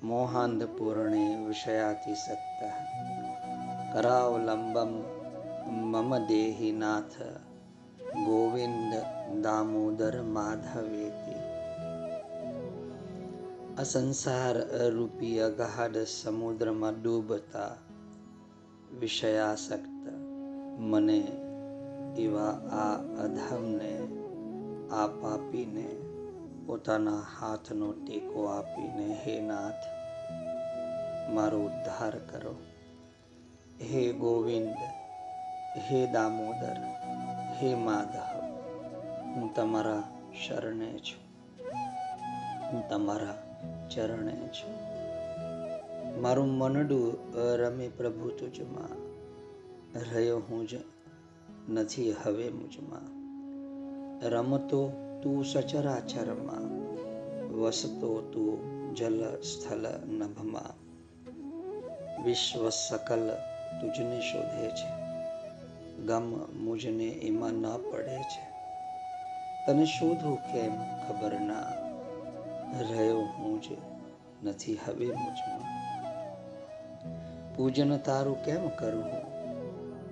મોહાંધપૂર્ણે વિષયાતિસક્ત કરાવલંબમ મમ દેહિનાથ ગોવિંદ દામોદર માધવેતી આ સંસાર રૂપી અગાઢ સમુદ્રમાં ડૂબતા વિષયાસક્ત મને એવા આ અધમને આ પાપીને પોતાના હાથનો ટેકો આપીને, હે નાથ, મારો ઉદ્ધાર કરો. હે ગોવિંદ, હે દામોદર, હે માધવ, હું તમારા શરણે છું. હું તમારા ચરણે છું. મારું મનડું રમે પ્રભુ તુજમાં. રહ્યો હું જ નથી હવે મુજમાં. રમતો તું સચરાચરમાં વસતો તું જલ સ્થળ નભમાં. વિશ્વ સકલ તુજને શોધે છે. ગમ મુજને એમાં ન પડે છે. તને શોધું કેમ ખબર ના? રહ્યો હું જ નથી હવે મુજમાં. પૂજન તારું કેમ કરું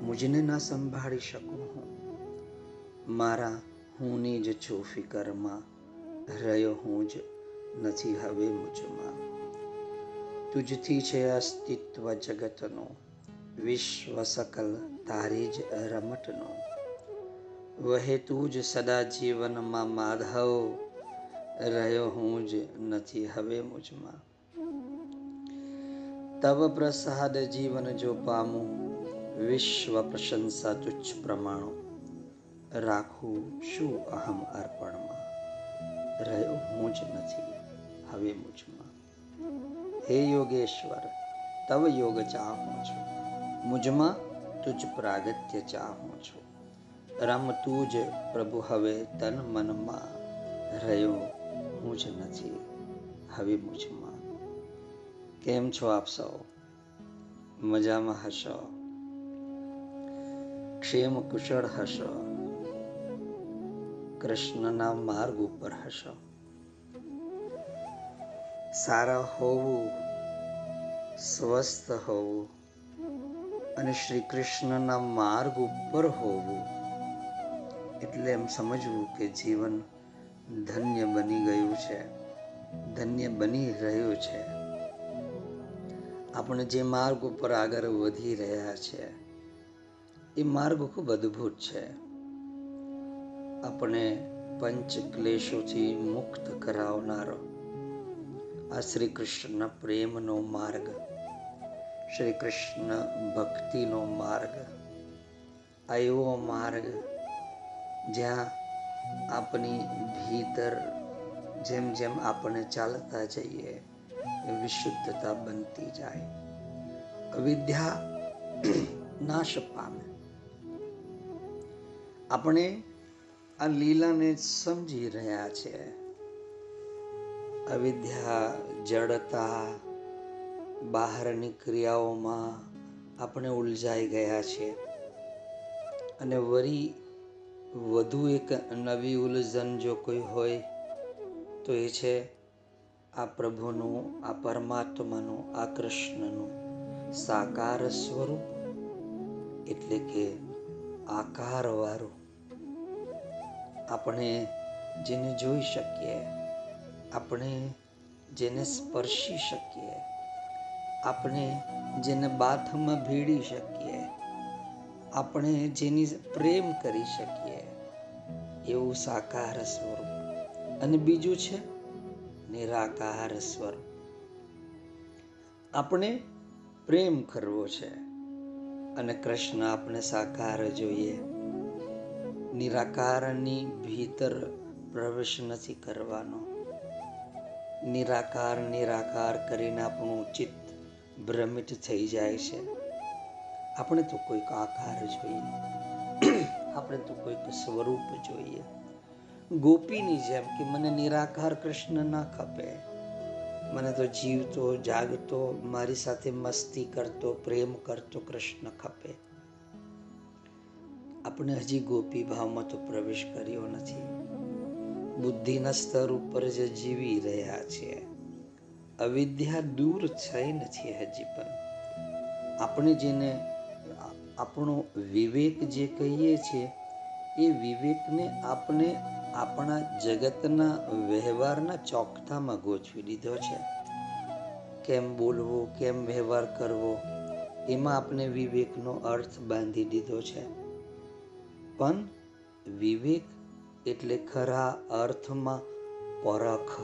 મુજને ના સંભાળી શકું હું? મારા હુંની જ છું ફિકરમાં, રહ્યો હું જ નથી હવે મુજમાં. તુજથી છે અસ્તિત્વ જગતનો વિશ્વ સકલ તારી જ રમટનો. વહે તું જ સદા જીવનમાં માધવ, રહ્યો હું જ નથી હવે મુજમાં. તવ પ્રસાદ જીવન જો પામું, વિશ્વ પ્રશંસા તુચ્છ પ્રમાણો. રાખું શું અહમ અર્પણમાં? રહ્યો હું જ નથી, હવે મુજમાં. હે યોગેશ્વર, તવ યોગ ચાહું છું. મુજમાં તુજ પ્રાગત્ય ચાહું છું. રમ તું જ પ્રભુ, હવે તન મનમાં. રહ્યો હું જ નથી, હવે મુજમાં. કેમ છો આપ સૌ? મજામાં હશો? ક્ષેમ કુશળ હશો? કૃષ્ણના માર્ગ ઉપર હશો. સારા હોવું, સ્વસ્થ હોવું અને શ્રી કૃષ્ણના માર્ગ ઉપર હોવું એટલે એમ સમજવું કે જીવન ધન્ય બની ગયું છે, ધન્ય બની રહ્યું છે. આપણે જે માર્ગ ઉપર આગળ વધી રહ્યા છે, એ માર્ગ ખૂબ અદ્ભુત છે. આપણે પંચ ક્લેશોથી મુક્ત કરાવનારો આ શ્રી કૃષ્ણ પ્રેમનો માર્ગ શ્રી કૃષ્ણ ભક્તિનો માર્ગ, આ એવો માર્ગ જ્યાં આપણી ભીતર જેમ જેમ આપણે ચાલતા જઈએ વિશુદ્ધતા બનતી જાય. અવિદ્યા નાશ પામે. આપણે આ લીલાને સમજી રહ્યા છે. અવિદ્યા, જડતા, બહારની ક્રિયાઓમાં આપણે ઉલઝાઈ ગયા છે. અને વળી વધુ એક નવી ઉલઝન જો કોઈ હોય, તો એ છે આ પ્રભુનું, આ પરમાત્માનું, આ કૃષ્ણનું સાકાર સ્વરૂપ. એટલે કે આકારવાળું. આપણે જેને જોઈ શકીએ, આપણે જેને સ્પર્શી શકીએ, આપણે જેને બાથમાં ભીડી શકીએ, આપણે જેની પ્રેમ કરી શકીએ, એવું સાકાર સ્વરૂપ. અને બીજું છે નિરાકાર સ્વરૂપ. આપણે પ્રેમ કરવો છે અને કૃષ્ણ આપણે સાકાર જોઈએ. નિરાકારની ભીતર પ્રવેશ નથી કરવાનો. નિરાકાર નિરાકાર કરીને આપણું ચિત્ત ભ્રમિત થઈ જાય છે. આપણે તો કોઈક આકાર જોઈએ. આપણે તો કોઈક સ્વરૂપ જોઈએ. ગોપીની જેમ કે મને નિરાકાર કૃષ્ણ ના ખપે. મને તો જીવતો, જાગતો, મારી સાથે મસ્તી કરતો, પ્રેમ કરતો કૃષ્ણ ખપે. આપણે હજી ગોપી ભાવમાં તો પ્રવેશ કર્યો નથી. બુદ્ધિના સ્તર ઉપર જ જીવી રહ્યા છીએ અવિદ્યા દૂર થઈ નથી હજી પણ. આપણે જેને આપણો વિવેક જે કહીએ છીએ, એ વિવેકને આપણે આપણા જગતના વ્યવહારના ચોકઠામાં ગોઠવી દીધો છે. કેમ બોલવો, કેમ વ્યવહાર કરવો, એમાં આપણે વિવેકનો અર્થ બાંધી દીધો છે. પણ વિવેક એટલે ખરા અર્થમાં પરખ.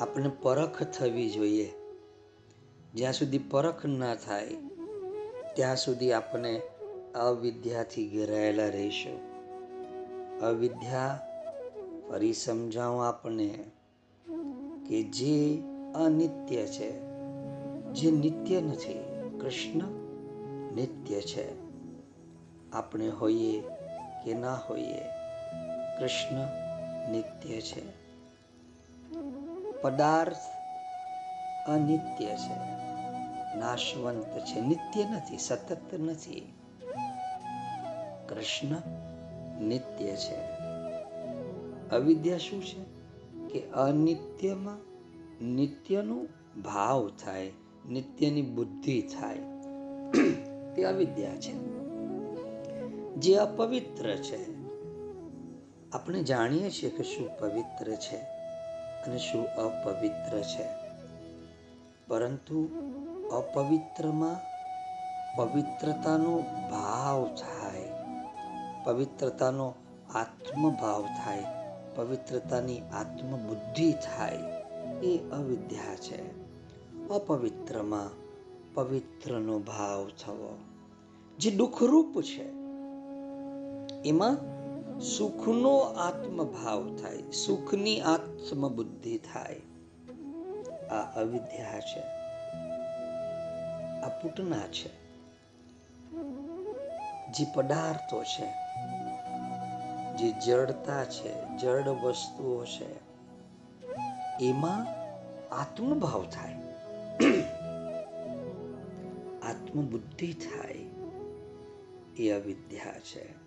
આપણે પરખ થવી જોઈએ. જ્યાં સુધી પરખ ના થાય, ત્યાં સુધી આપણે અવિદ્યાથી ઘેરાયેલા રહીશું. અવિદ્યા ફરી સમજાવું આપણે કે જે અનિત્ય છે, જે નિત્ય નથી, કૃષ્ણ નિત્ય છે. આપણે હોઈએ કે ના હોઈએ, કૃષ્ણ નિત્ય છે. પદાર્થ અનિત્ય છે. નાશવંત છે. નિત્ય નથી, સતત નથી. કૃષ્ણ નિત્ય છે. અવિદ્યા શું છે? કે અનિત્યમાં નિત્યનો ભાવ થાય, નિત્યની બુદ્ધિ થાય. તે અવિદ્યા છે. જે અપવિત્ર છે. આપણે જાણીએ છીએ કે શું પવિત્ર છે અને શું અપવિત્ર છે. પરંતુ અપવિત્રમાં પવિત્રતાનો ભાવ થાય, પવિત્રતાનો આત્મભાવ થાય, પવિત્રતાની આત્મબુદ્ધિ થાય એ અવિદ્યા છે. અપવિત્રમાં પવિત્રનો ભાવ થવો, જે દુઃખરૂપ છે એમાં સુખનો આત્મભાવ થાય, સુખની આત્મબુદ્ધિ થાય. આ અવિદ્યા છે. આ પૂટના છે. જે પદાર્થો છે, જે જડતા છે, જડ વસ્તુઓ છે, એમાં આત્મભાવ થાય. આત્મબુદ્ધિ થાય એ અવિદ્યા છે.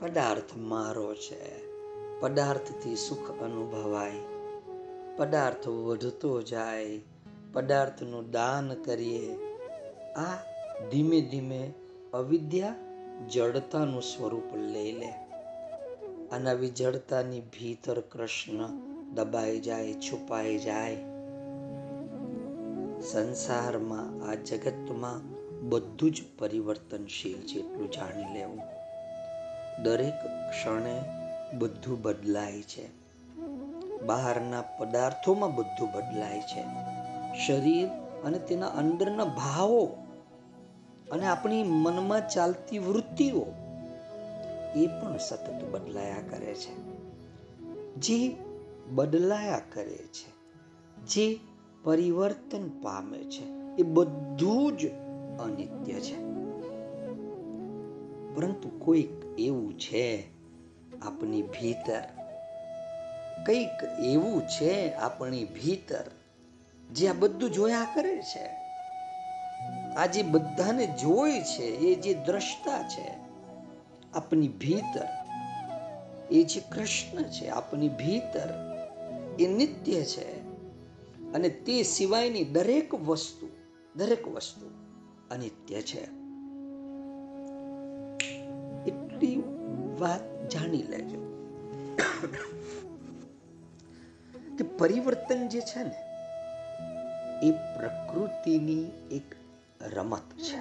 પદાર્થ મારો છે. પદાર્થથી સુખ અનુભવાય. પદાર્થ વધતો જાય. પદાર્થનું દાન કરીએ. આ ધીમે ધીમે અવિદ્યા જડતાનું સ્વરૂપ લઈ લે. અને આવી જડતાની ભીતર કૃષ્ણ દબાઈ જાય, છુપાઈ જાય. સંસારમાં, આ જગતમાં બધું જ પરિવર્તનશીલ છે એટલું જાણી લેવું. દરેક ક્ષણે બધું બદલાય છે. બહારના પદાર્થોમાં બધું બદલાય છે. શરીર અને તેના અંદરના ભાવો અને આપણી મનમાં ચાલતી વૃત્તિઓ એ પણ સતત બદલાયા કરે છે. જે બદલાયા કરે છે, જે પરિવર્તન પામે છે, એ બધું જ અનિત્ય છે. પરંતુ કોઈક એવું છે આપણી ભીતર. કંઈક એવું છે આપણી ભીતર જે આ બધું જોયા કરે છે. આ જે બધાને જોઈ છે, એ જે દ્રષ્ટા છે આપની ભીતર, એ જે કૃષ્ણ છે આપની ભીતર, એ નિત્ય છે. અને તે સિવાયની દરેક વસ્તુ દરેક વસ્તુ અનિત્ય છે. વાત જાણી લેજો. કે પરિવર્તન જે છે ને, એ પ્રકૃતિની એક રમત છે.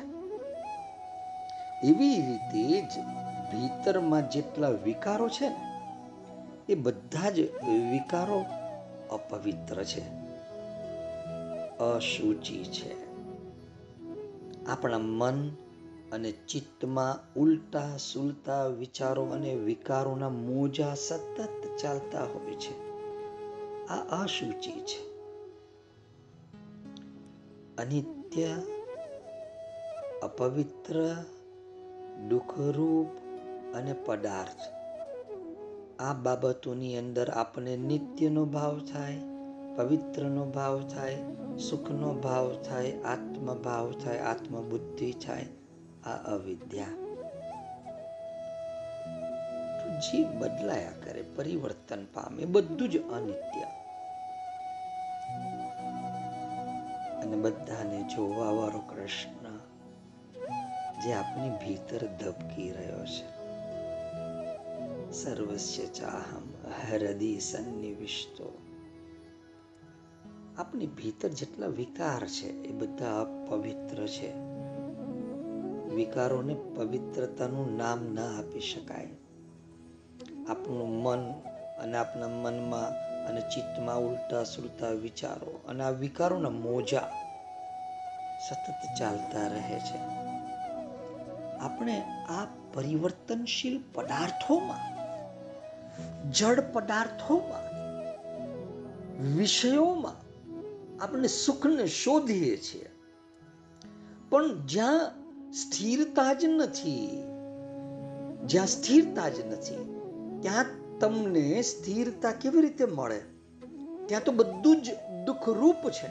એવી રીતે જ ભીતરમાં જેટલા વિકારો છે ને, એ બધા જ વિકારો અપવિત્ર છે. અશુચિ છે. આપણા મન અને ચિત્તમાં ઉલટા સુલટા વિચારો અને વિકારોના મોજા સતત ચાલતા હોય છે. આ અશુચિ છે. અનિત્ય, અપવિત્ર, દુઃખરૂપ અને પદાર્થ. આ બાબતોની અંદર આપણને નિત્યનો ભાવ થાય, પવિત્રનો ભાવ થાય, સુખનો ભાવ થાય, આત્મભાવ થાય, આત્મબુદ્ધિ થાય. આ અવિદ્યા જીવ બદલાયા કરે, પરિવર્તન પામે, બધું જ અનિત્ય. અને બધાને જોવા વાળો કૃષ્ણ, જે આપની ભીતર ધબકી રહ્યો છે. સર્વસ્ય ચાહમ હૃદય સન્નિવિષ્ટો. આપની ભીતર જેટલા વિકાર છે, એ બધા પવિત્ર છે. વિકારોને પવિત્રતાનું નામ ના આપી શકાય. આપણું મન અને આપણા મનમાં અને ચિત્તમાં ઉલટા સુલટા વિચારો અને આ વિકારોના મોજા સતત ચાલતા રહે છે. આપણે આ પરિવર્તનશીલ પદાર્થોમાં જડ પદાર્થોમાં, વિષયોમાં આપણે સુખને શોધીએ છીએ. પણ જ્યાં સ્થિરતા જ નથી. જ્યાં સ્થિરતા જ નથી, ત્યાં તમને સ્થિરતા કેવી રીતે મળે? ત્યાં તો બધું જ દુઃખરૂપ છે.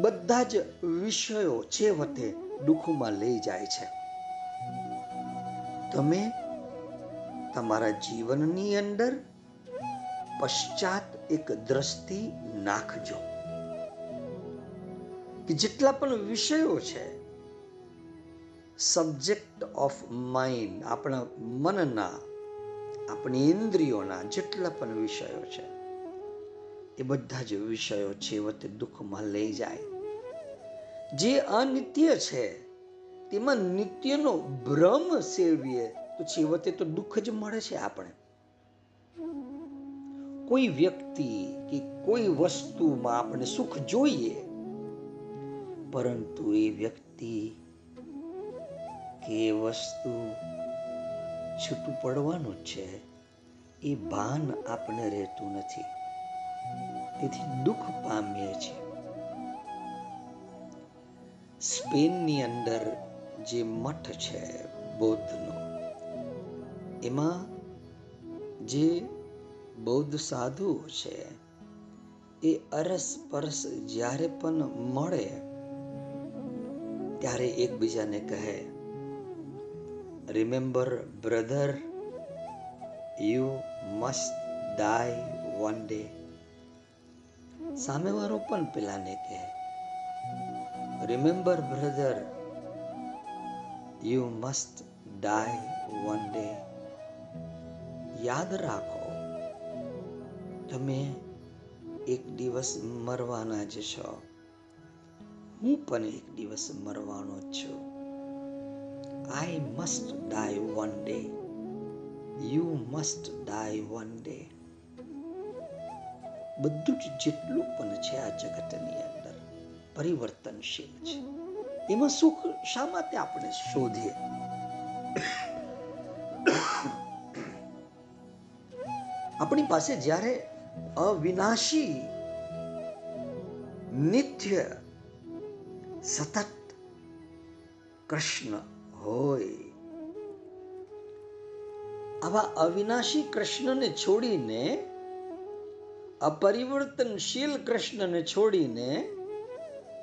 બધા જ વિષયો છેવટે દુઃખમાં લઈ જાય છે. તમે તમારા જીવનની અંદર પશ્ચાત એક દ્રષ્ટિ નાખજો. કે જેટલા પણ વિષયો છે સબ્જેક્ટ ઓફ માઇન્ડ આપણા મનના, આપણી ઇન્દ્રિયોના જેટલા પણ વિષયો છે, એ બધા જ વિષયો છેવટે દુઃખમાં લઈ જાય. જે અનિત્ય છે, તેમાં નિત્યનો ભ્રમ સેવીએ, તો છેવટે તો દુઃખ જ મળે છે આપણે. કોઈ વ્યક્તિ કે કોઈ વસ્તુમાં આપણે સુખ જોઈએ, પરંતુ એ વ્યક્તિ કે એ વસ્તુ છૂટું પડવાનું જ છે. એ ભાન આપણે રહેતું નથી. તેથી દુઃખ પામીએ છીએ. સ્પેનની અંદર જે મઠ છે બૌદ્ધનો, એમાં જે બૌદ્ધ સાધુઓ છે, એ અરસ પરસ જ્યારે પણ મળે, ત્યારે એકબીજાને કહે remember brother you must die one day સામેવાળો પણ પેલાને કહે remember brother you must die one day યાદ રાખો, તમે એક દિવસ મરવાના જ છો. હું પણ એક દિવસ મરવાનો છું. I must die one day you must die one day બધું જ જેટલું પણ છે આ જગતની અંદર, પરિવર્તનશીલ છે. એમાં સુખ શા માટે આપણે શોધીએ? આપણી પાસે જ્યારે અવિનાશી નિત્ય સતત કૃષ્ણ હોય. આવા અવિનાશી કૃષ્ણને છોડીને, અપરિવર્તનશીલ કૃષ્ણને છોડીને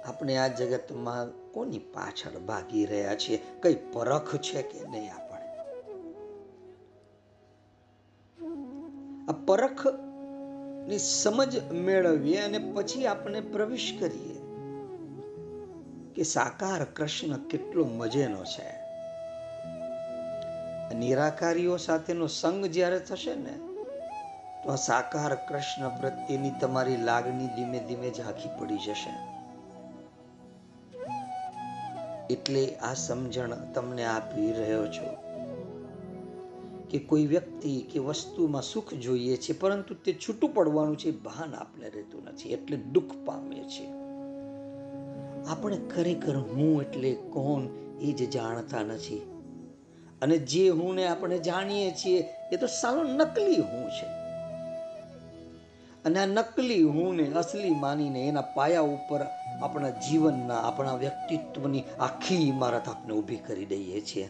આપણે આ જગતમાં કોની પાછળ ભાગી રહ્યા છીએ? કઈ પરખ છે કે નહીં આપણે? આ પરખની સમજ મેળવીએ અને પછી આપણે પ્રવેશ કરીએ કે સાકાર કૃષ્ણ કેટલો મજેનો છે. નિરાકારીઓ સાથેનો સંગ જ્યારે થશે ને, તો આ સાકાર કૃષ્ણ પ્રત્યેની તમારી લાગણી ધીમે ધીમે ઝાંખી પડી જશે. એટલે આ સમજણ તમને આપી રહ્યો છું કે કોઈ વ્યક્તિ કે વસ્તુમાં સુખ જોઈએ છે, પરંતુ તે છૂટું પડવાનું છે ભાન આપણે રહેતું નથી, એટલે દુઃખ પામીએ છીએ. આપણે ખરેખર હું એટલે કોણ એ જ જાણતા નથી. અને જે હું ને આપણે જાણીએ છીએ, એ તો સાલો નકલી હું છે. અને આ નકલી હું ને અસલી માનીને એના પાયા ઉપર આપણા જીવનના, આપણા વ્યક્તિત્વની આખી ઇમારત આપણે ઊભી કરી દઈએ છીએ.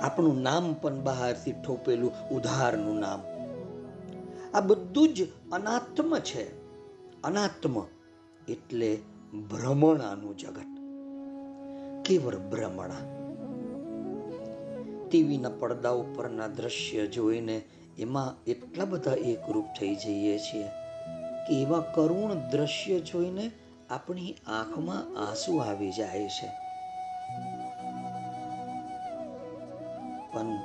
આપણું નામ પણ બહારથી ઠોપેલું ઉધારનું નામ. આ બધું જ અનાત્મ છે. અનાત્મ એટલે ભ્રમણાનું જગત. કેવળ ભ્રમણા. ટીવીના પડદા ઉપરના દ્રશ્ય જોઈને એમાં એટલા બધા એકરૂપ થઈ જઈએ છીએ કે એવા કરુણ દ્રશ્ય જોઈને આપણી આંખમાં આંસુ આવી જાય છે. પણ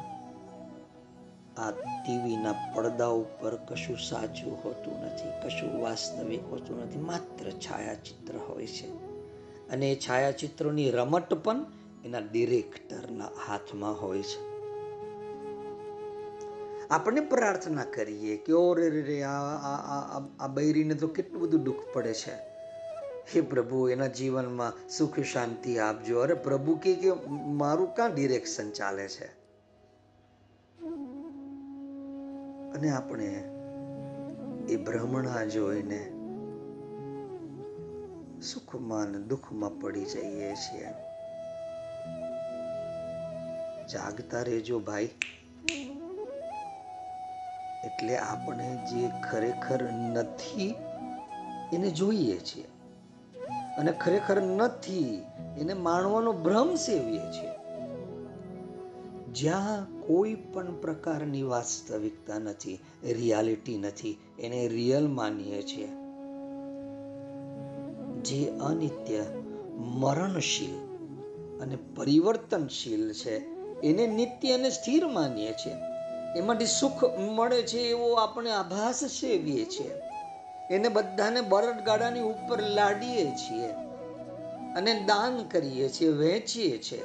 આ ટીવીના પડદા ઉપર કશું સાચું હોતું નથી, કશું વાસ્તવિક હોતું નથી, માત્ર છાયાચિત્ર હોય છે. અને એ છાયાચિત્રોની રમત પણ એના ડિરેક્ટરના હાથમાં હોય છે. આપણે પ્રાર્થના કરીએ કે, ઓ રે રે આ આ બૈરીને તો કેટલું બધું દુઃખ પડે છે. હે પ્રભુ, એના જીવનમાં સુખ શાંતિ આપજો. અરે પ્રભુ કે કે મારું કાં ડિરેક્શન ચાલે છે? અને આપણે એ ભ્રમણા જોઈને સુખમાં અને દુઃખમાં પડી જઈએ છીએ. જાગતા રહેજો ભાઈ. એટલે આપણે જે ખરેખર નથી, એને જોઈએ છીએ. અને ખરેખર નથી, એને માણવાનો ભ્રમ સેવીએ છીએ. જ્યાં કોઈ પણ પ્રકારની વાસ્તવિકતા નથી રિયાલિટી નથી, એને રિયલ માનીએ છીએ. જે અનિત્ય, મરણશીલ અને પરિવર્તનશીલ છે. એને નિત્ય અને સ્થિર માનીએ છીએ. એમાંથી સુખ મળે છે એવો આપણે આભાસ સેવીએ છીએ. એને બધાને બળદગાડાની ઉપર લાડીએ છીએ અને દાન કરીએ છીએ વહેંચીએ છીએ.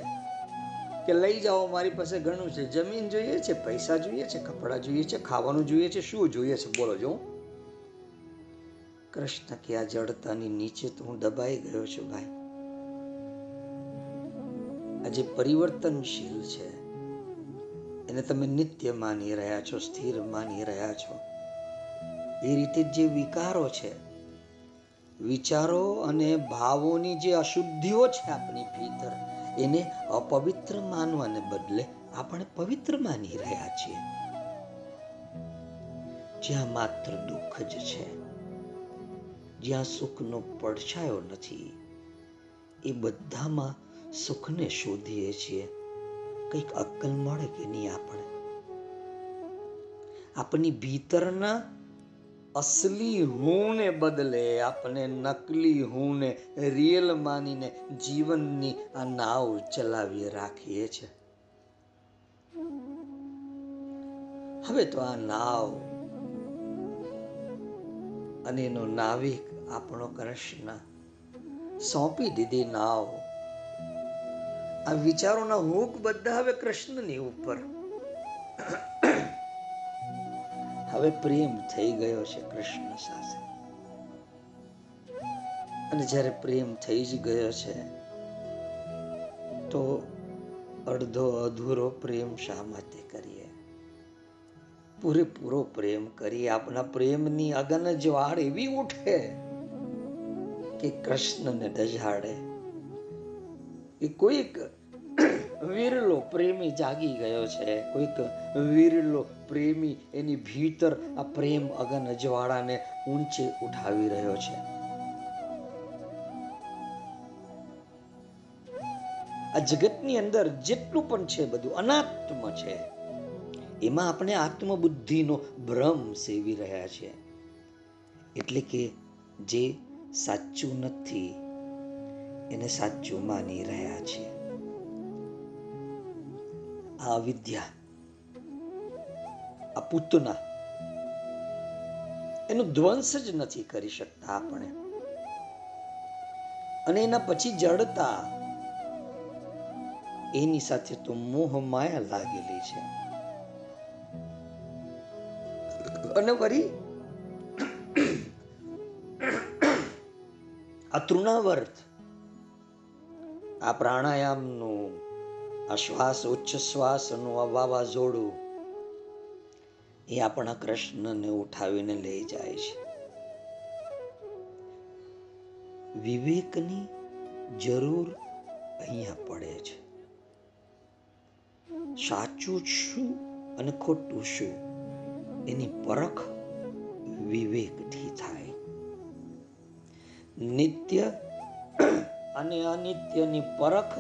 કે લઈ જાઓ, મારી પાસે ઘણું છે. જમીન જોઈએ છે, પૈસા જોઈએ છે, કપડાં જોઈએ છે, ખાવાનું જોઈએ છે, શું જોઈએ છે? બોલો જો. કૃષ્ણ કે આ જડતાની નીચે તો હું દબાઈ ગયો છું ભાઈ. આજે પરિવર્તનશીલ છે, એને તમે નિત્ય માની રહ્યા છો, સ્થિર માની રહ્યા છો. એ રીતે જે વિકારો છે, વિચારો અને ભાવોની જે અશુદ્ધિઓ છે આપણી ભીતર, એને અપવિત્ર માનવાને બદલે આપણે પવિત્ર માની રહ્યા છીએ. જ્યાં માત્ર દુઃખ જ છે, જ્યાં સુખનો પડછાયો નથી, એ બધામાં સુખને શોધીએ છીએ. કંઈક અક્કલ મળે કે નહીં આપણે? આપણી ભીતરના અસલી હુંને બદલે આપણે નકલી હુંને રિયલ માનીને જીવનની આ નાવ ચલાવી રાખીએ છીએ. હવે તો આ નાવ અને એનો નાવિક આપણો કૃષ્ણ સોંપી દીધી નાવ. આ વિચારોના હુક બધા હવે કૃષ્ણની ઉપર. હવે પ્રેમ થઈ ગયો છે કૃષ્ણ સાથે. અને જ્યારે પ્રેમ થઈ જ ગયો છે, તો અડધો અધૂરો પ્રેમ શા માટે કરીએ? પૂરેપૂરો પ્રેમ કરીએ. આપણા પ્રેમની અગન જ્વાળ એવી ઉઠે કે કૃષ્ણને ડજાડે કે કોઈક વિરલો પ્રેમી જાગી ગયો છે. કોઈક વિરલો પ્રેમી એની ભીતર આ પ્રેમ અગન અજવાળાને ઊંચે ઉઠાવી રહ્યો છે. આ જગતની અંદર જેટલું પણ છે બધું અનાત્મ છે. એમાં આપણે આત્મબુદ્ધિનો ભ્રમ સેવી રહ્યા છે એટલે કે જે સાચું નથી એને સાચું માની રહ્યા છે. આ વિદ્યા આ પૂતના એનો ધ્વંસ જ નથી કરી શકતા આપણે. અને એના પછી જડતા એની સાથે તો મોહ માયા લાગેલી છે. અને વરી આ તૃણાવર્ત આ પ્રાણાયામનું, આ શ્વાસ, ઉચ્ચ શ્વાસનું, આ વાવાઝોડું, એ આપણા કૃષ્ણને ઉઠાવીને લઈ જાય છે. વિવેકની જરૂર અહીંયા પડે છે. સાચું શું અને ખોટું શું, એની પરખ વિવેકથી થાય. નિત્ય અને અનિત્યની પરખ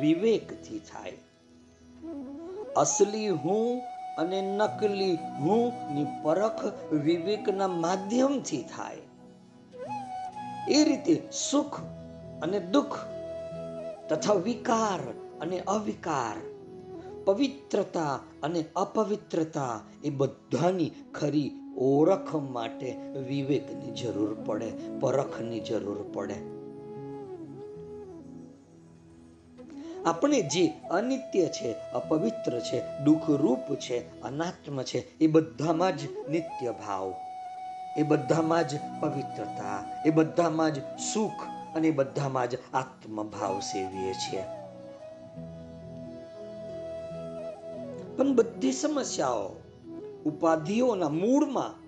વિવેકથી થાય. અસલી હું અને નકલી હું ની પરખ વિવેકના માધ્યમથી થાય. એ રીતે સુખ અને દુઃખ તથા વિકાર અને અવિકાર, પવિત્રતા અને અપવિત્રતા એ બધાની ખરી ઓળખ માટે વિવેકની જરૂર પડે, પરખની જરૂર પડે. આપણે જે અનિત્ય છે, અપવિત્ર છે, દુઃખરૂપ છે, અનાત્મ છે, એ બધામાં જ નિત્ય ભાવ. એ બધામાં જ પવિત્રતા, એ બધામાં જ સુખ, અને બધામાં જ આત્મભાવ સેવીએ છીએ. પણ બધી સમસ્યાઓ ઉપાધિઓના મૂળમાં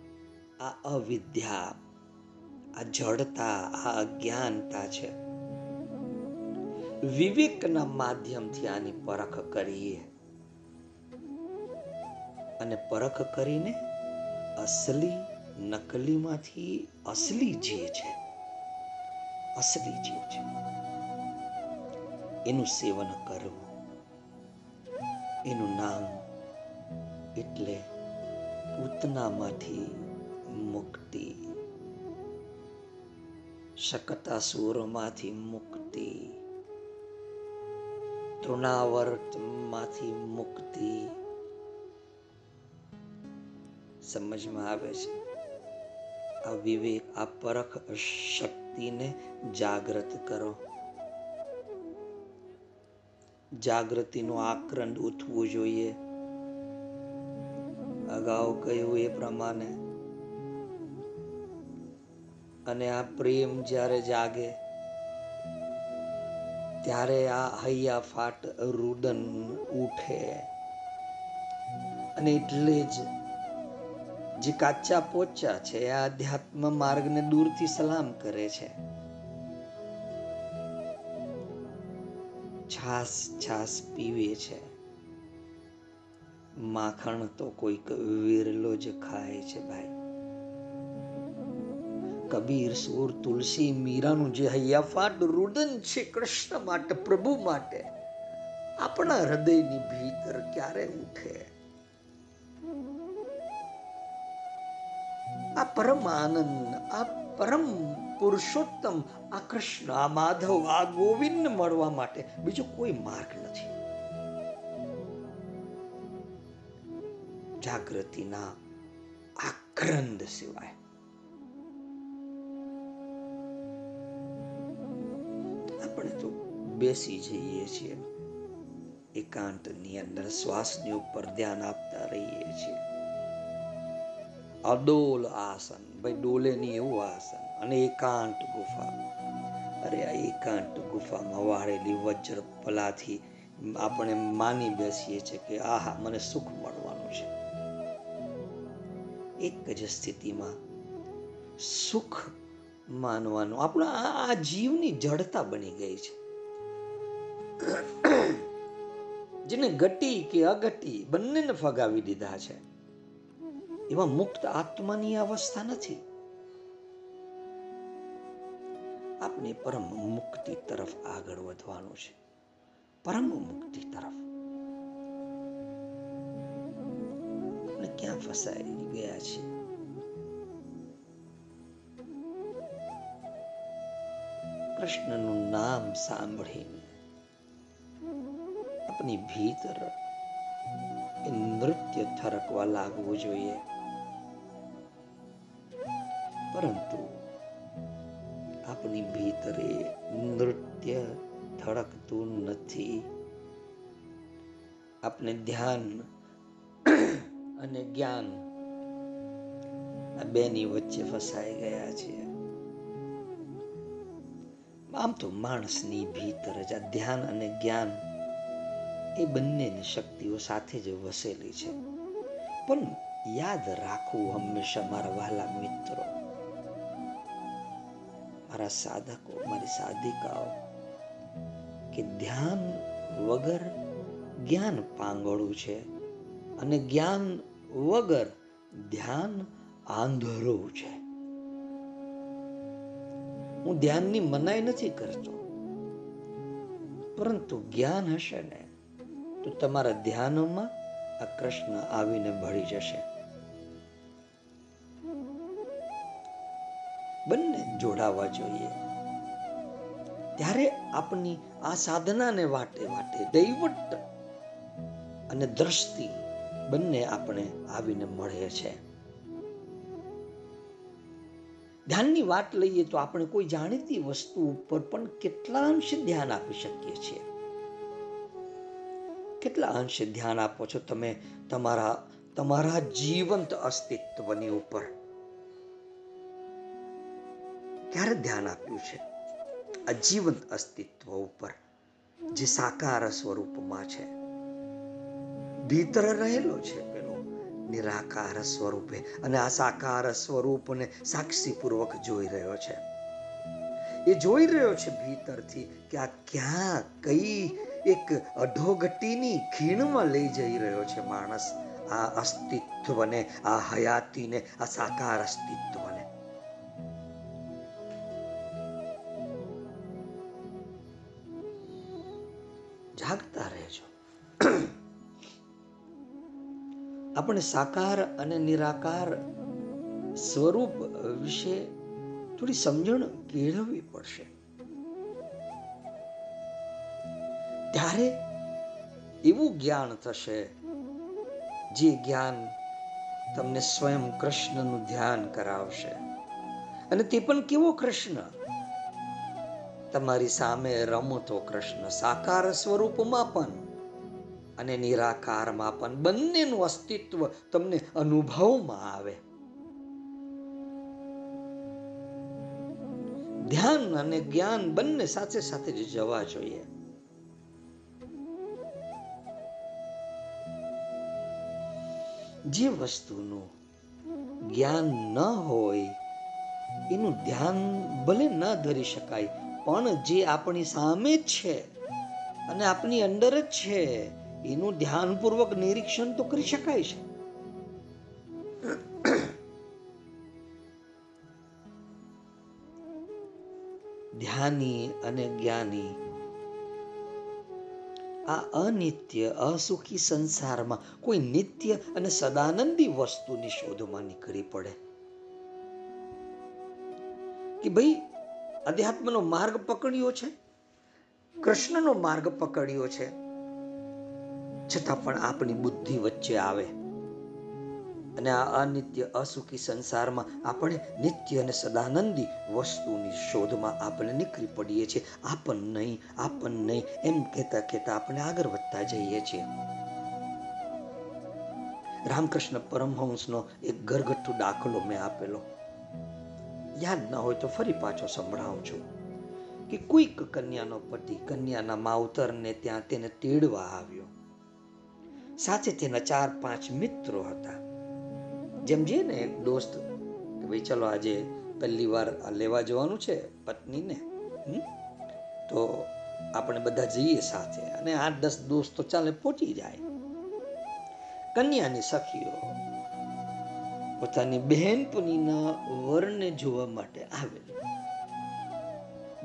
આ અવિદ્યા, આ જડતા, આ અજ્ઞાનતા છે. વિવેકના માધ્યમથી આની પરખ કરીએ. અને પરખ કરીને અસલી નકલીમાંથી અસલી જે છે, અસલી જે છે, એનું સેવન કરવું. એનું નામ એટલે પૂતનામાંથી મુક્તિ. શકતાસુરમાંથી મુક્તિ. તૃણાવર્તમાંથી મુક્તિ સમજમાં આવે છે. આ વિવેક, આ પરખ શક્તિને જાગૃત કરો. જાગૃતિનું આક્રંદ ઉઠવું જોઈએ. અગાઉ કહ્યું એ પ્રમાણે. અને આ પ્રેમ જ્યારે જાગે ત્યારે આ હૈયા ફાટ રુદન ઉઠે. અને એટલે જ જે કાચા પોચા છે આ અધ્યાત્મ માર્ગને દૂરથી સલામ કરે છે. છાસ છાસ પીવે છે. માખણ તો કોઈક વિરલો જ ખાય છે, ભાઈ. કબીર, સુર, તુલસી, મીરાનું જે હૈયાફાટ રુદન છે કૃષ્ણ માટે, પ્રભુ માટે, આપણા હૃદયની ભીતર ક્યારે ઉઠે? આ પરમ આનંદ, આ પરમ પુરુષોત્તમ, આ કૃષ્ણ, આ માધવ, આ ગોવિંદ મળવા માટે બીજો કોઈ માર્ગ નથી. જાગૃતિના આક્રંદ સિવાય બેસી જઈએ છીએ. એકાંતની અંદર શ્વાસની ઉપર ધ્યાન આપતા રહીએ છીએ. અડોલ આસન, ભાઈ ડોલે ની એવું આસન, અને એકાંત ગુફા. અરે આ એકાંત ગુફામાં વાળેલી વજ્ર પલાથી આપણે માની બેસીએ છીએ કે આહા, મને સુખ મળવાનું છે. એક જ સ્થિતિમાં સુખ માનવાનું, આપણા આ જીવની જડતા બની ગઈ છે. જેને ગટી કે અગટી બંનેને ફગાવી દીધા છે. એવા મુક્ત આત્માની અવસ્થા નથી. આપણે પરમ મુક્તિ તરફ આગળ વધવાનું છે. પરમ મુક્તિ તરફ. આપણે ક્યાં ફસાઈ ગયા છે? કૃષ્ણનું નામ સાંભળીને આપણી ભીતર એ નૃત્ય થરકવા લાગવું જોઈએ. પરંતુ આપની ભીતરે નૃત્ય થડકતું નથી. આપણે ધ્યાન અને જ્ઞાન આ બેની વચ્ચે ફસાઈ ગયા છે. આમ તો માણસની ભીતર જ આ ધ્યાન અને જ્ઞાન એ બંનેની શક્તિઓ સાથે જ વસેલી છે. પણ યાદ રાખવું હંમેશા મારા વહાલા મિત્રો. મારા સાધકો, મારી સાધિકાઓ, કે ધ્યાન વગર જ્ઞાન પાંગળું છે અને જ્ઞાન વગર ધ્યાન આંધળું છે. હું ધ્યાનની મનાઈ નથી કરતો, પરંતુ જ્ઞાન હશે ને તો તમારા ધ્યાનમાં આ કૃષ્ણ આવીને ભળી જશે. બંને જોડાવા જોઈએ. ત્યારે આપની આ સાધનાને વાટે વાટે દૈવટ અને દ્રષ્ટિ બંને આપણે આવીને મળે છે. ધ્યાનની વાત લઈએ તો આપણે કોઈ જાણીતી વસ્તુ ઉપર પણ કેટલા અંશે ધ્યાન આપી શકીએ છીએ. કેટલા અંશે ધ્યાન આપો છો તમે તમારા તમારા જીવંત અસ્તિત્વની ઉપર? ક્યારે ધ્યાન આપ્યું છે? આ જીવંત અસ્તિત્વ ઉપર, જે સાકાર સ્વરૂપમાં છે. ભીતર રહેલો છે પેલો, નિરાકાર સ્વરૂપે, અને આ સાકાર સ્વરૂપને સાક્ષીપૂર્વક જોઈ રહ્યો છે. એ જોઈ રહ્યો છે ભીતરથી કે આ ક્યાં, કઈ એક અઢોગટીની ખીણમાં લઈ જઈ રહ્યો છે માણસ. આ અસ્તિત્વને, આ હયાતીને, આ સાકાર અસ્તિત્વને. જાગતા રહેજો. આપણે સાકાર અને નિરાકાર સ્વરૂપ વિશે થોડી સમજણ કેળવવી પડશે. ત્યારે એવું જ્ઞાન થશે, જે જ્ઞાન તમને સ્વયં કૃષ્ણનું ધ્યાન કરાવશે. અને તે પણ કેવો કૃષ્ણ? તમારી સામે રમતો કૃષ્ણ, સાકાર સ્વરૂપમાં પણ અને નિરાકારમાં પણ બંનેનું અસ્તિત્વ તમને અનુભવમાં આવે. ધ્યાન અને જ્ઞાન બંને સાથે સાથે જ જવા જોઈએ. જે વસ્તુનું જ્ઞાન ન હોય, એનું ધ્યાન ભલે ન ધરી શકાય, પણ જે આપણી સામે જ છે અને આપની અંદર જ છે, એનું ધ્યાનપૂર્વક નિરીક્ષણ તો કરી શકાય છે. ધ્યાની અને જ્ઞાની આ અનિત્ય, અસુખી સંસારમાં કોઈ નિત્ય અને સદાનંદી વસ્તુની શોધમાં નીકળી પડે. કે ભાઈ, અધ્યાત્મનો માર્ગ પકડ્યો છે? કૃષ્ણનો માર્ગ પકડ્યો છે? છતાં પણ આપણી બુદ્ધિ વચ્ચે આવે. અને આ અનિત્ય અસુખી સંસારમાં આપણે નિત્ય અને સદાનંદી વસ્તુની શોધમાં આપણે નીકળી પડીએ છીએ. આપણ નહીં આપણ નહીં, એમ કહેતા કહેતા આપણે આગળ વધતા જઈએ છીએ. રામકૃષ્ણ પરમહંસનો એક ઘરગથ્થુ દાખલો મેં આપેલો. યાદ ન હોય તો ફરી પાછો સંભળાવું છું કે કોઈક કન્યાનો પતિ કન્યાના માવતરને ત્યાં તેને તેડવા આવ્યો. સાથે તેના ચાર પાંચ મિત્રો હતા. જેમ જે ને એક દોસ્ત કે ભાઈ, ચલો આજે પહેલી વાર લેવા જવાનું છે પત્નીને. તો આપણે બધા જઈએ સાથે અને આઠ દસ દોસ્ત ચાલે પહોંચી જાય. કન્યાની સખીઓ પોતાની બહેનપણીના વરને જોવા માટે આવે.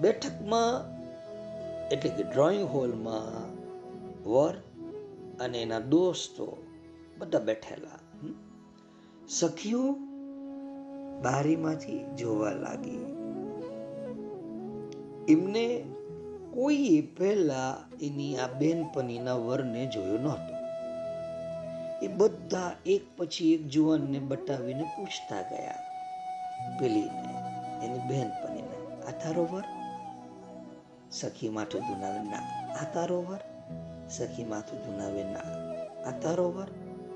બેઠકમાં, એટલે કે ડ્રોઈંગ હોલમાં વર અને એના દોસ્તો બધા બેઠેલા. સખીઓ બારીમાંથી જોવા લાગી. એમને કોઈએ પહેલા એની આ બેનપણીના વરને જોયો નહોતો. એ બધા એક પછી એક જુવાનને બતાવીને પૂછતા ગયા, પેલીને, એની બહેનપણીને આ તારો વર? સખી માથું ધુનાવે ના. આ તારો વર? સખી માથું ધુનાવે ના. આ તારો વર?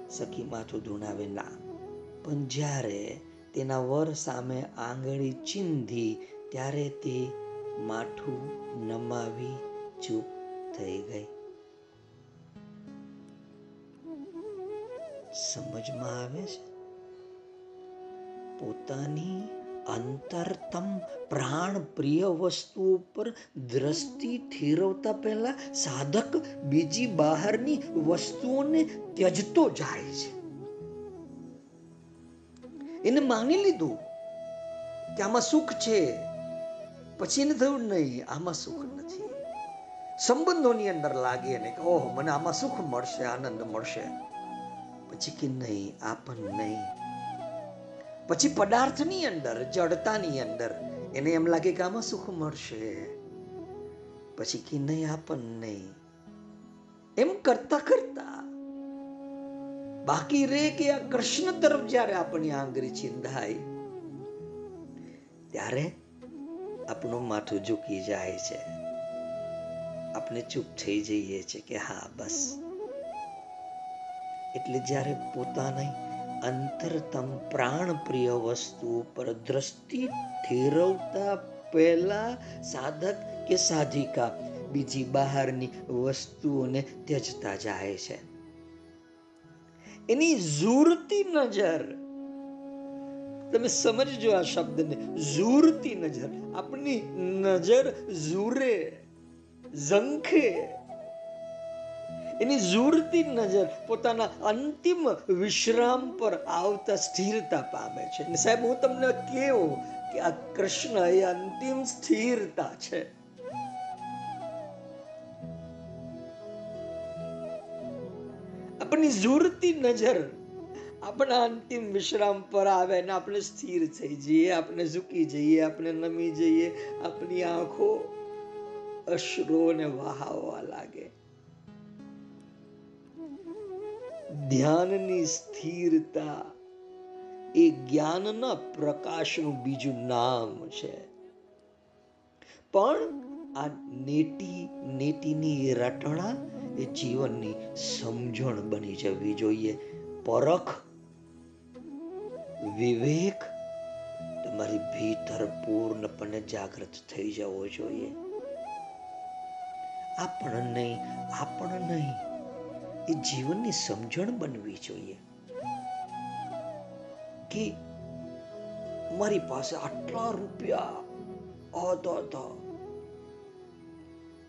સખી માથું ધુનાવે ના. પણ જ્યારે તેના વર સામે આંગળી ચીંધી, ત્યારે તે માઠું નમાવી ચૂપ થઈ ગઈ. સમજમાં આવે છે? પોતાની અંતરતમ પ્રાણ પ્રિય વસ્તુઓ ઉપર દ્રષ્ટિ ઠેરવતા પહેલા સાધક બીજી બહારની વસ્તુઓને ત્યજતો જાય છે. એને માની લીધું કે આમાં સુખ છે. પછી એને થયું, નહીં, આમાં સુખ નથી. સંબંધોની અંદર લાગે એને કે, ઓહ, મને આમાં સુખ મળશે, આનંદ મળશે. પછી કે, નહીં, આ પણ નહીં. પછી પદાર્થની અંદર, જડતાની અંદર, એને એમ લાગે કે આમાં સુખ મળશે. પછી કે, નહીં, આ પણ નહીં. એમ કરતા કરતા બાકી રે કે આ કૃષ્ણ તરફ જ્યારે આપણી આંગળી ચિંધાય ત્યારે આપણું માથું ઝૂકી જાય છે. આપણે ચૂપ થઈ જઈએ છે કે હા, બસ. એટલે જ્યારે પોતાની અંતરતમ પ્રાણ પ્રિય વસ્તુ પર દ્રષ્ટિ ઠેરવતા પહેલા સાધક કે સાધિકા બીજી બહારની વસ્તુઓને ત્યજતા જાય છે. એની ઝૂરતી નજર. તમે સમજજો આ શબ્દને. ઝૂરતી નજર. આપની નજર ઝૂરે, ઝંખે. એની ઝૂરતી નજર પોતાના અંતિમ વિશ્રામ પર આવતા સ્થિરતા પામે છે. સાહેબ, હું તમને કેવું કે આ કૃષ્ણ એ અંતિમ સ્થિરતા છે. આપણી ઝૂરતી નજર આપણા અંતિમ વિશ્રામ પર આવે ને આપણે સ્થિર થઈ જઈએ, આપણે ઝૂકી જઈએ, આપણે નમી જઈએ આપણી આંખો અશ્રુઓને વહાવવા લાગે. ધ્યાનની સ્થિરતા એ જ્ઞાનના પ્રકાશનું બીજું નામ છે. પણ આ નેટી, નેટીની રટણા એ જીવનની સમજણ બની જવી જોઈએ. પરખ, વિવેક, તમારી ભીતર પૂર્ણપણે જાગૃત થઈ જવો જોઈએ. આપણ નહીં આપણ નહીં, એ જીવનની સમજણ બનવી જોઈએ. કે મારી પાસે આટલા રૂપિયા હતા.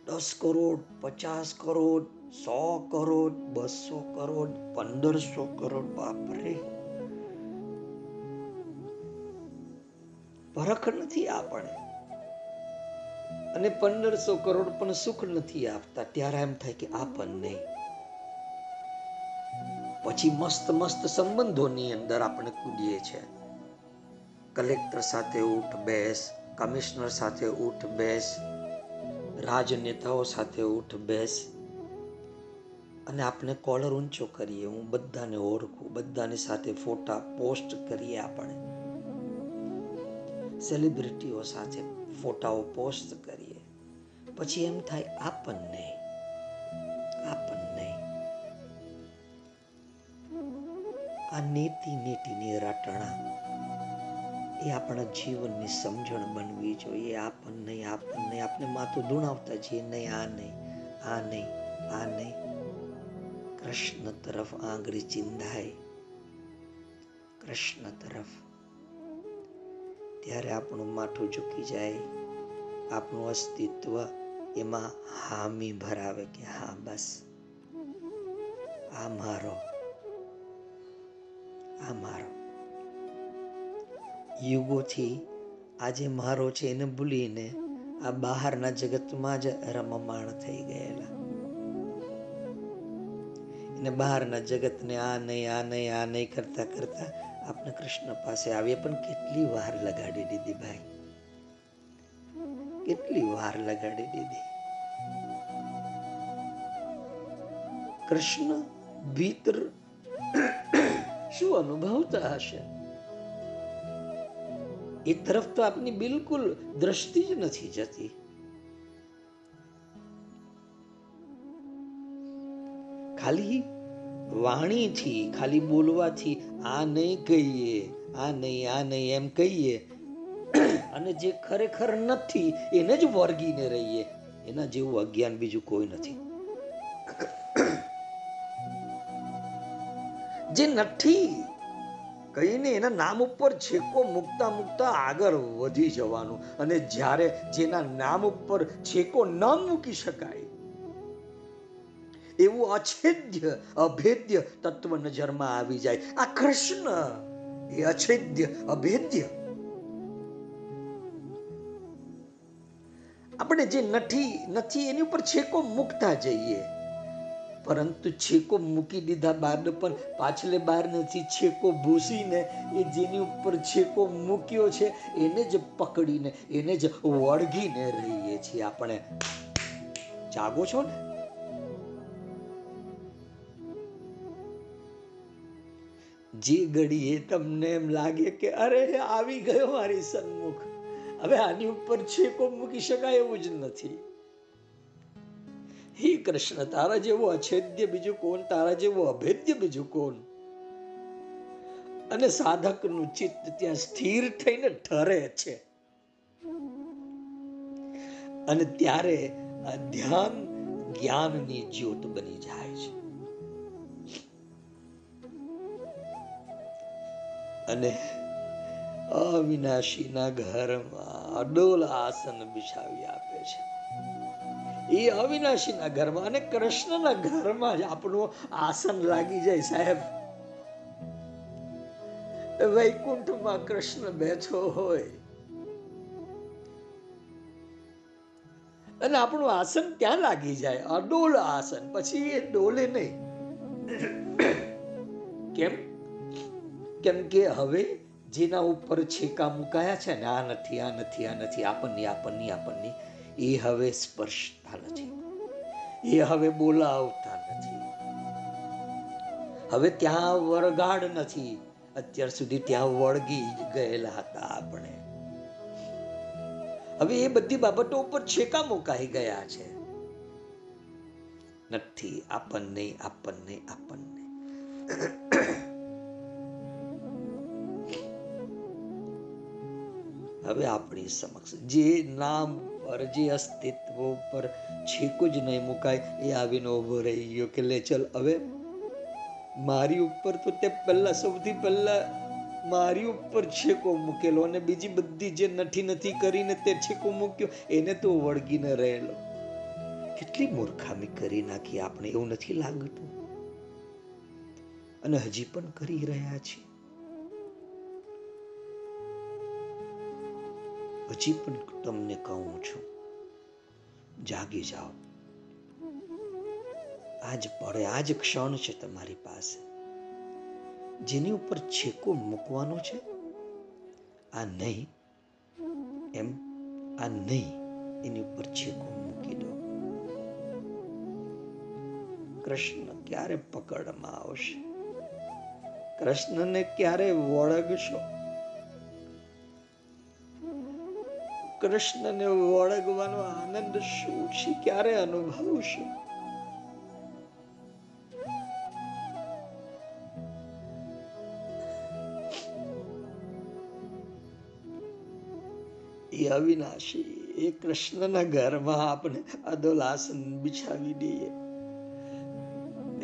દસ કરોડ, પચાસ કરોડ સો કરોડ, બસો કરોડ, પંદરસો કરોડ, બાપરે. પરખ નથી આપણે અને પંદરસો કરોડ પણ સુખ નથી આપતા. ત્યારે એમ થાય કે આપણને પછી મસ્ત મસ્ત સંબંધોની અંદર આપણે કૂદીએ છે કલેક્ટર સાથે ઉઠ બેસ, કમિશનર સાથે ઉઠ બેસ, રાજનેતાઓ સાથે ઉઠ બેસ. અને આપણે કોલર ઊંચો કરીએ, હું બધાને ઓળખું, બધાની સાથે ફોટા પોસ્ટ કરીએ આપણે. સેલિબ્રિટીઓ સાથે ફોટાઓ પોસ્ટ કરીએ. પછી એમ થાય આપણને આપણને. આ નીતિ નીતિની રાટણા એ આપણા જીવનની સમજણ બનવી જોઈએ. આપણને આપણને આપણે માથું ધૂણાવતા જઈએ, નહીં, આ નહીં આ નહીં આ નહીં. કૃષ્ણ તરફ આંગળી ચિંધાય. કૃષ્ણ તરફ. ત્યારે આપણું માથું ઝૂકી જાય. આપણું અસ્તિત્વ એમાં હામી ભરાવે કે હા, બસ. આ મારો. આ મારો. યુગોથી આજે મારો છે એને ભૂલીને આ બહારના જગતમાં જ રમમાણ થઈ ગયેલા. એને બહારના જગતને આ નહીં આ નહીં આ નહીં કરતા કરતા આપણે કૃષ્ણ પાસે આવીએ. પણ કેટલી વાર લગાડી દીધી ભાઈ? કેટલી વાર લગાડી દીધી? કૃષ્ણ ભીતર શું અનુભવતા હશે? એ તરફ તો આપની બિલકુલ દ્રષ્ટિ જ નથી જતી. ખાલી વાણીથી, ખાલી બોલવાથી આ નહીં કહીએ, આ નહીં આ નહીં એમ કહીએ. અને જે ખરેખર નથી, એને જ વર્ગીને રહીએ. એના જેવું અજ્ઞાન બીજું કોઈ નથી. જે નથી, કહીને એના નામ ઉપર છેકો મૂકતા મૂકતા આગળ વધી જવાનું. અને જ્યારે જેના નામ ઉપર છેકો ન મૂકી શકાય એવું અછેદ્ય, અભેદ્ય તત્વ નજરમાં આવી જાય. આ કૃષ્ણ એ અછેદ્ય, અભેદ્ય. આપણે જે નથી નથી એની ઉપર છેકો મૂકતા જઈએ. પરંતુ છેકો મૂકી દીધા બાદ પણ પાછલે બાર નથી, છેકો ભૂસીને એ જેની ઉપર છેકો મૂક્યો છે, એને જ પકડીને, એને જ વળગીને રહીએ છીએ આપણે. જાગો છો ને? જે ઘડીએ તમને એમ લાગે કે અરે આવી ગયો મારી સન્મુખ. હવે આની ઉપર છેકો મૂકી શકાય એવું જ નથી. હે કૃષ્ણ, તારા જેવો અછેદ્ય બીજું કોણ? તારા જેવો અભેદ્ય બીજું કોણ? અને સાધકનું ચિત્ત ત્યાં સ્થિર થઈને ઠરે છે. અને ત્યારે ધ્યાન જ્ઞાનની જ્યોત બની જાય છે. અને અવિનાશીના ઘરમાં અડોલ આસન બિછાવી આપે છે. એ અવિનાશીના ઘરમાં અને કૃષ્ણના ઘરમાં જ આપણું આસન લાગી જાય સાહેબ. વૈકુંઠમાં કૃષ્ણ બેઠો હોય. અને આપણું આસન ત્યાં લાગી જાય. અડોલ આસન. પછી એ ડોલે નહીં. કેમ? કેમ કે હવે જેના ઉપર છેકા મુકાયા છે ને, આ નથી આ નથી આ નથી, આપણની આપણની આપણની, એ હવે સ્પર્શતા નથી. એ હવે બોલાવતા નથી. હવે ત્યાં વરગાડ નથી. અત્યાર સુધી ત્યાં વળગી ગયેલા હતા આપણે. હવે એ બધી બાબતો ઉપર છેકા મુકાઈ ગયા છે. નથી, આપણને આપણને આપણને. હવે આપણી સમક્ષ જે નામ પર, જે અસ્તિત્વ પર છેકો જ નહીં મુકાય, એ આવીને ઊભો રહી ગયો કે, લે, ચલ, હવે મારી ઉપર તો તે પહેલાં સૌથી પહેલાં મારી ઉપર છેકો મૂકેલો અને બીજી બધી જે નથી નથી કરીને તે છેકો મૂક્યો, એને તો વળગીને રહેલો. કેટલી મૂર્ખામી કરી નાખી આપણે, એવું નથી લાગતું? અને હજી પણ કરી રહ્યા છીએ. હજી પણ તમને કહું છું, જાગી જાઓ. આજ પડે, આજ ક્ષણ છે તમારી પાસે. જેની ઉપર છેકો મૂકવાનો છે? આ નહીં, એમ આ નહીં, એની ઉપર છેકો મૂકી દો. કૃષ્ણ ક્યારે પકડમાં આવશે? કૃષ્ણને ક્યારે વળગશો? કૃષ્ણને વળગવાનો આનંદ શું છે? ક્યારે અનુભવશું? એ અવિનાશી, એ કૃષ્ણના ઘરમાં આપણે અદોલાસન બિછાવી દઈએ.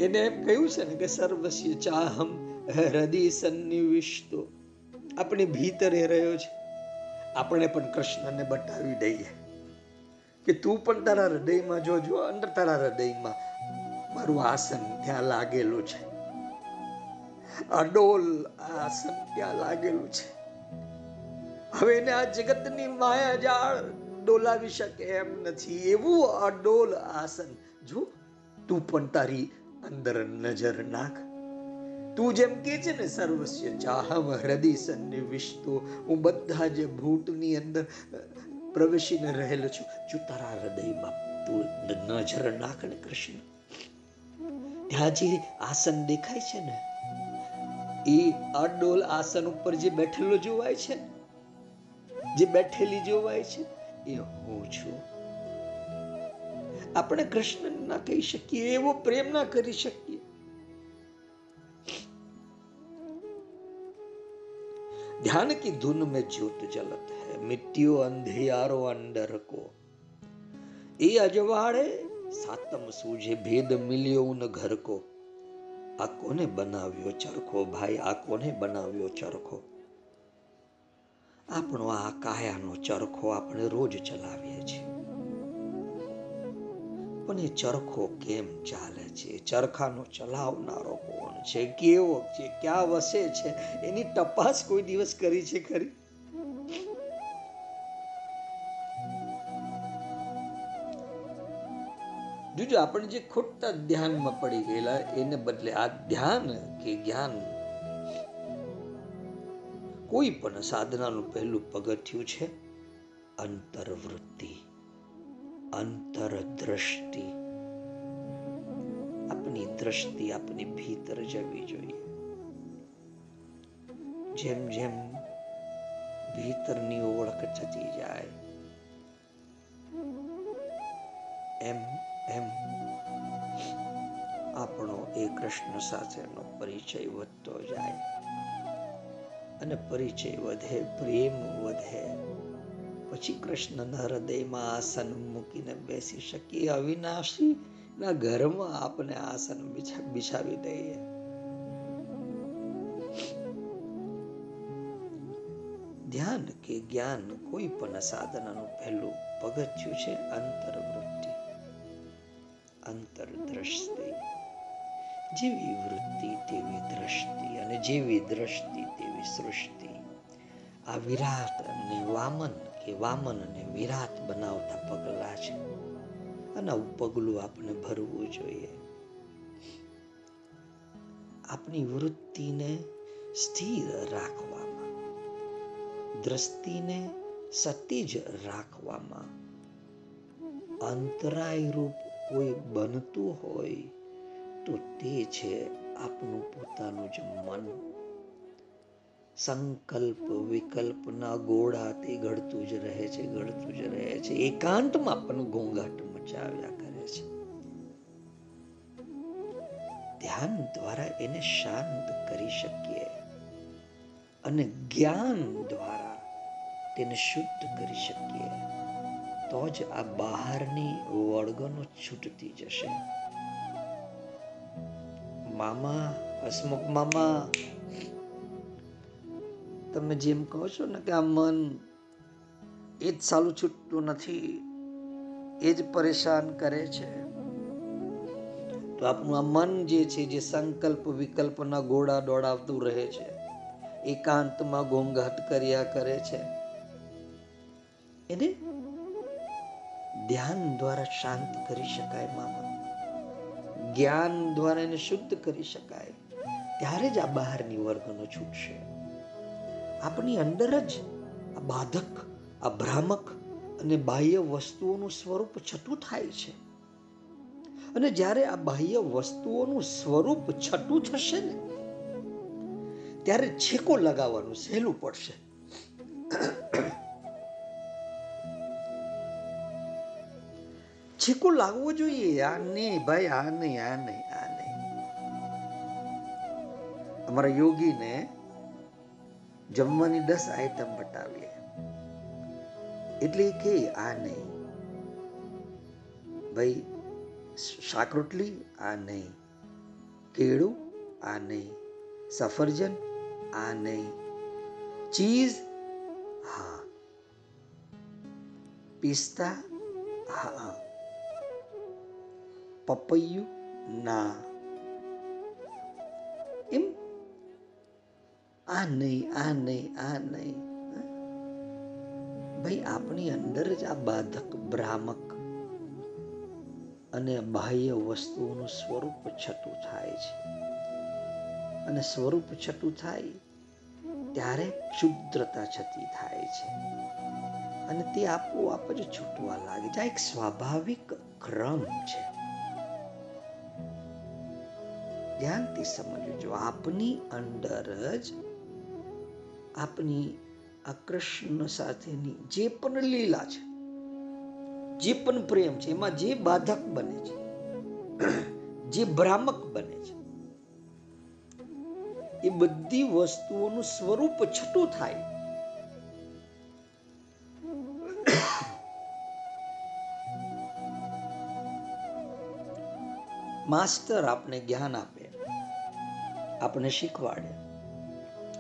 એને એમ કહ્યું છે ને કે સર્વસ્ય ચાહમ હૃદય સન્નિવિષ્ટો આપણી ભીતરે રહ્યો છે. આપણે પણ કૃષ્ણને બતાવી દઈએ કે તું પણ તારા હૃદયમાં જોજો અંદર તારા હૃદયમાં મારું આસન ત્યાં લાગેલું છે. અડોલ આસન ત્યાં લાગેલું છે. હવે એને આ જગતની માયા જાળ ડોલાવી શકે એમ નથી. એવું અડોલ આસન જો તું પણ તારી અંદર નજર નાખ. તું જેમ કે છે ને, સર્વસ્ય ચાહમ હૃદય સન્નિવિષ્ટો. હું બધા જે ભૂતની અંદર પ્રવેશીને રહેલો છું. જો તારા હૃદયમાં તું નજર નાખ ને કૃષ્ણ. ત્યાં જે આસન દેખાય છે ને, એ અડોલ આસન ઉપર જે બેઠેલો જોવાય છે જે બેઠેલી જોવાય છે એ હું છું. આપણે કૃષ્ણ ના કહી શકીએ, એવો પ્રેમ ના કરી શકીએ. ध्यान की धुन में ज्योत जलत है मिट्टियों अंधियारो अंडर को એ અજવાળે સાતમ સૂજે ભેદ મિલ્યો ઉન ઘર કો આ કોને બનાવ્યો ચરખો ભાઈ આ કોને બનાવ્યો ચરખો આપણો આ કાયાનો ચરખો આપણે રોજ ચલાવીએ છીએ પણ એ ચરખો કેમ ચાલે છે? ચરખાનો ચલાવનારો કોણ છે? કેવો છે? ક્યાં વસે છે? એની તપાસ કોઈ દિવસ કરી છે ખરી? જોજો, આપણે જે ખોટા ધ્યાનમાં પડી ગયેલા, એને બદલે આ ધ્યાન કે જ્ઞાન કોઈ પણ સાધનાનું પહેલું પગથિયું છે અંતરવૃત્તિ. અંતરદ્રષ્ટિ. આપની દ્રષ્ટિ આપની ભીતર જવી જોઈએ. જેમ જેમ ભીતરની ઓળખ થતી જાય, એમ એમ આપણો એ કૃષ્ણ સાથેનો પરિચય વધતો જાય. અને પરિચય વધે, પ્રેમ વધે. પછી કૃષ્ણના હૃદયમાં આસન મૂકીને બેસી શકીએ. અવિનાશી ના ઘરમાં આપણે આસન બિછાવી દઈએ. ધ્યાન કે જ્ઞાન કોઈ પણ સાધનાનું પહેલું પગથિયું છે અંતરવૃત્તિ. અંતરદ્રષ્ટિ. જેવી વૃત્તિ તેવી દ્રષ્ટિ અને જેવી દ્રષ્ટિ તેવી સૃષ્ટિ. આ વિરાટ અને વામન કે વામન અને વિરાટ બનાવતા પગલા છે. અને પગલું આપણે ભરવું જોઈએ. આપણી વૃત્તિને સ્થિર રાખવામાં, દ્રષ્ટિને સતીજ રાખવામાં અંતરાય રૂપ કોઈ બનતું હોય તો તે છે આપનું પોતાનું જ મન. સંકલ્પ, વિકલ્પના ગોળા તે ઘડતું જ રહે છે, ઘડતું જ રહે છે. એકાંતમાં પણ ઘોંઘાટ મચાવ્યા કરે છે. ધ્યાન દ્વારા એને શાંત કરી શકીએ અને જ્ઞાન દ્વારા તેને શુદ્ધ કરી શકીએ, તો જ આ બહારની વળગનો છૂટતી જશે. મામા, હસમુખ મામા તમે જેમ કહો છો ને કે આ મન એ જ સાલું છૂટતું નથી, એ જ પરેશાન કરે છે. તો આપણું આ મન જે છે, જે સંકલ્પ વિકલ્પના ગોળા દોડાવતું રહે છે, એકાંતમાં ઘોંઘાટ કર્યા કરે છે. એને ધ્યાન દ્વારા શાંત કરી શકાય મામા. જ્ઞાન દ્વારા એને શુદ્ધ કરી શકાય. ત્યારે જ આ બહારની વર્ગનો છૂટશે. આપણી અંદર જ આ બાધક, આ ભ્રામક અને બાહ્ય વસ્તુઓનું સ્વરૂપ છઠ્ઠું થાય છે. અને જ્યારે આ બાહ્ય વસ્તુઓનું સ્વરૂપ છઠ્ઠું થશે ને, ત્યારે છેકો લગાવવાનું સહેલું પડશે. છેકો લાગવો જોઈએ, આ નહીં ભાઈ, આ નહીં આ નહીં આ નહીં. અમારા યોગીને જમવાની દસ આઈટમ બતાવીએ. એટલે કે આ નહીં. ભાઈ શાક રોટલી આ નહીં. કેળું, આ નહીં. સફરજન, આ નહીં. ચીઝ, હા. પિસ્તા, હા. પપૈયું, ના. આ નહીં આ નહીં આ નહીં ભાઈ, આપણી અંદર જ આ બાધક, ભ્રામક અને બાહ્ય વસ્તુઓનું સ્વરૂપ છતું થાય છે. અને સ્વરૂપ છતું થાય ત્યારે ક્ષુદ્રતા છતી થાય છે. અને તે આપોઆપ જ છૂટવા લાગે છે. આ એક સ્વાભાવિક ક્રમ છે. ધ્યાનથી સમજો જો આપની અંદર જ આપની આ કૃષ્ણ સાથેની જે પણ લીલા છે, જે પણ પ્રેમ છે, એમાં જે બાધક બને છે, જે ભ્રામક બને છે, એ બધી વસ્તુઓનું સ્વરૂપ છટું થાય. માસ્ટર આપને જ્ઞાન આપે આપણે શીખવાડે.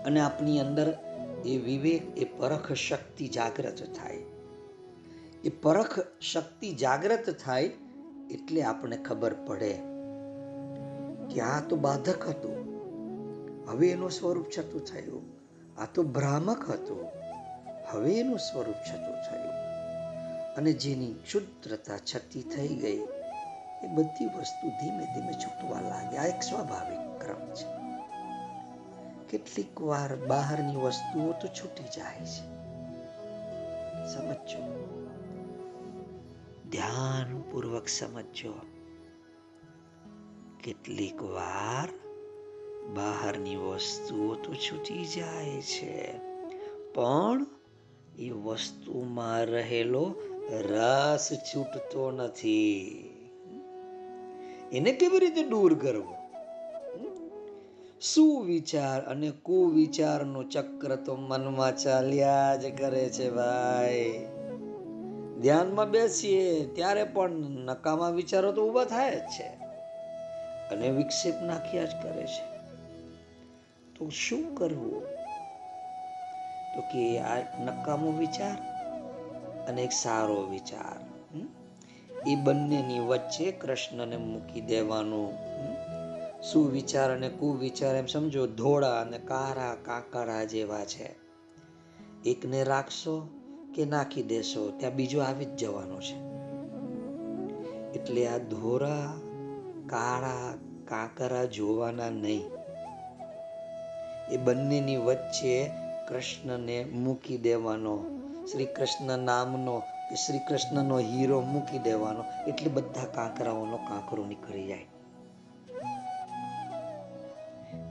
અને આપની અંદર એ વિવેક, એ પરખ શક્તિ જાગ્રત થાય. એ પરખ શક્તિ જાગૃત થાય એટલે આપણને ખબર પડે કે આ તો બાધક હતું. હવે એનું સ્વરૂપ છતું થયું. આ તો ભ્રામક હતું. હવે એનું સ્વરૂપ છતું થયું. અને જેની ક્ષુદ્રતા છતી થઈ ગઈ, એ બધી વસ્તુ ધીમે ધીમે છૂટવા લાગે આ એક સ્વાભાવિક ક્રમ છે. કેટલીક વાર બહારની વસ્તુઓ તો છૂટી જાય છે. સમજો ધ્યાનપૂર્વક સમજો કેટલીક વાર બહારની વસ્તુઓ તો છૂટી જાય છે. પણ એ વસ્તુમાં રહેલો રસ છૂટતો નથી. એને કેવી રીતે દૂર કરવો? સુવિચાર અને કુવિચારનો ચક્ર તો મનમાં ચાલ્યા જ કરે છે ભાઈ. ધ્યાનમાં બેસીએ ત્યારે પણ નકામા વિચારો તો ઊભા થાય જ છે અને વિક્ષેપ નાખ્યા જ કરે છે. તો શું કરવું? તો કે આ નકામો વિચાર અને એક સારો વિચાર. એ બંનેની વચ્ચે કૃષ્ણને મૂકી દેવાનું. સુવિચાર અને કુવિચાર, એમ સમજો, ધોળા અને કારા કાંકરા જેવા છે. એકને રાખશો કે નાખી દેશો, ત્યાં બીજો આવી જ જવાનો છે. એટલે આ ધોરા કાળા, કાંકરા જોવાના નહીં. એ બંનેની વચ્ચે કૃષ્ણને મૂકી દેવાનો શ્રી કૃષ્ણ નામનો શ્રી કૃષ્ણનો હીરો મૂકી દેવાનો, એટલે બધા કાંકરાઓનો કાંકરો નીકળી જાય.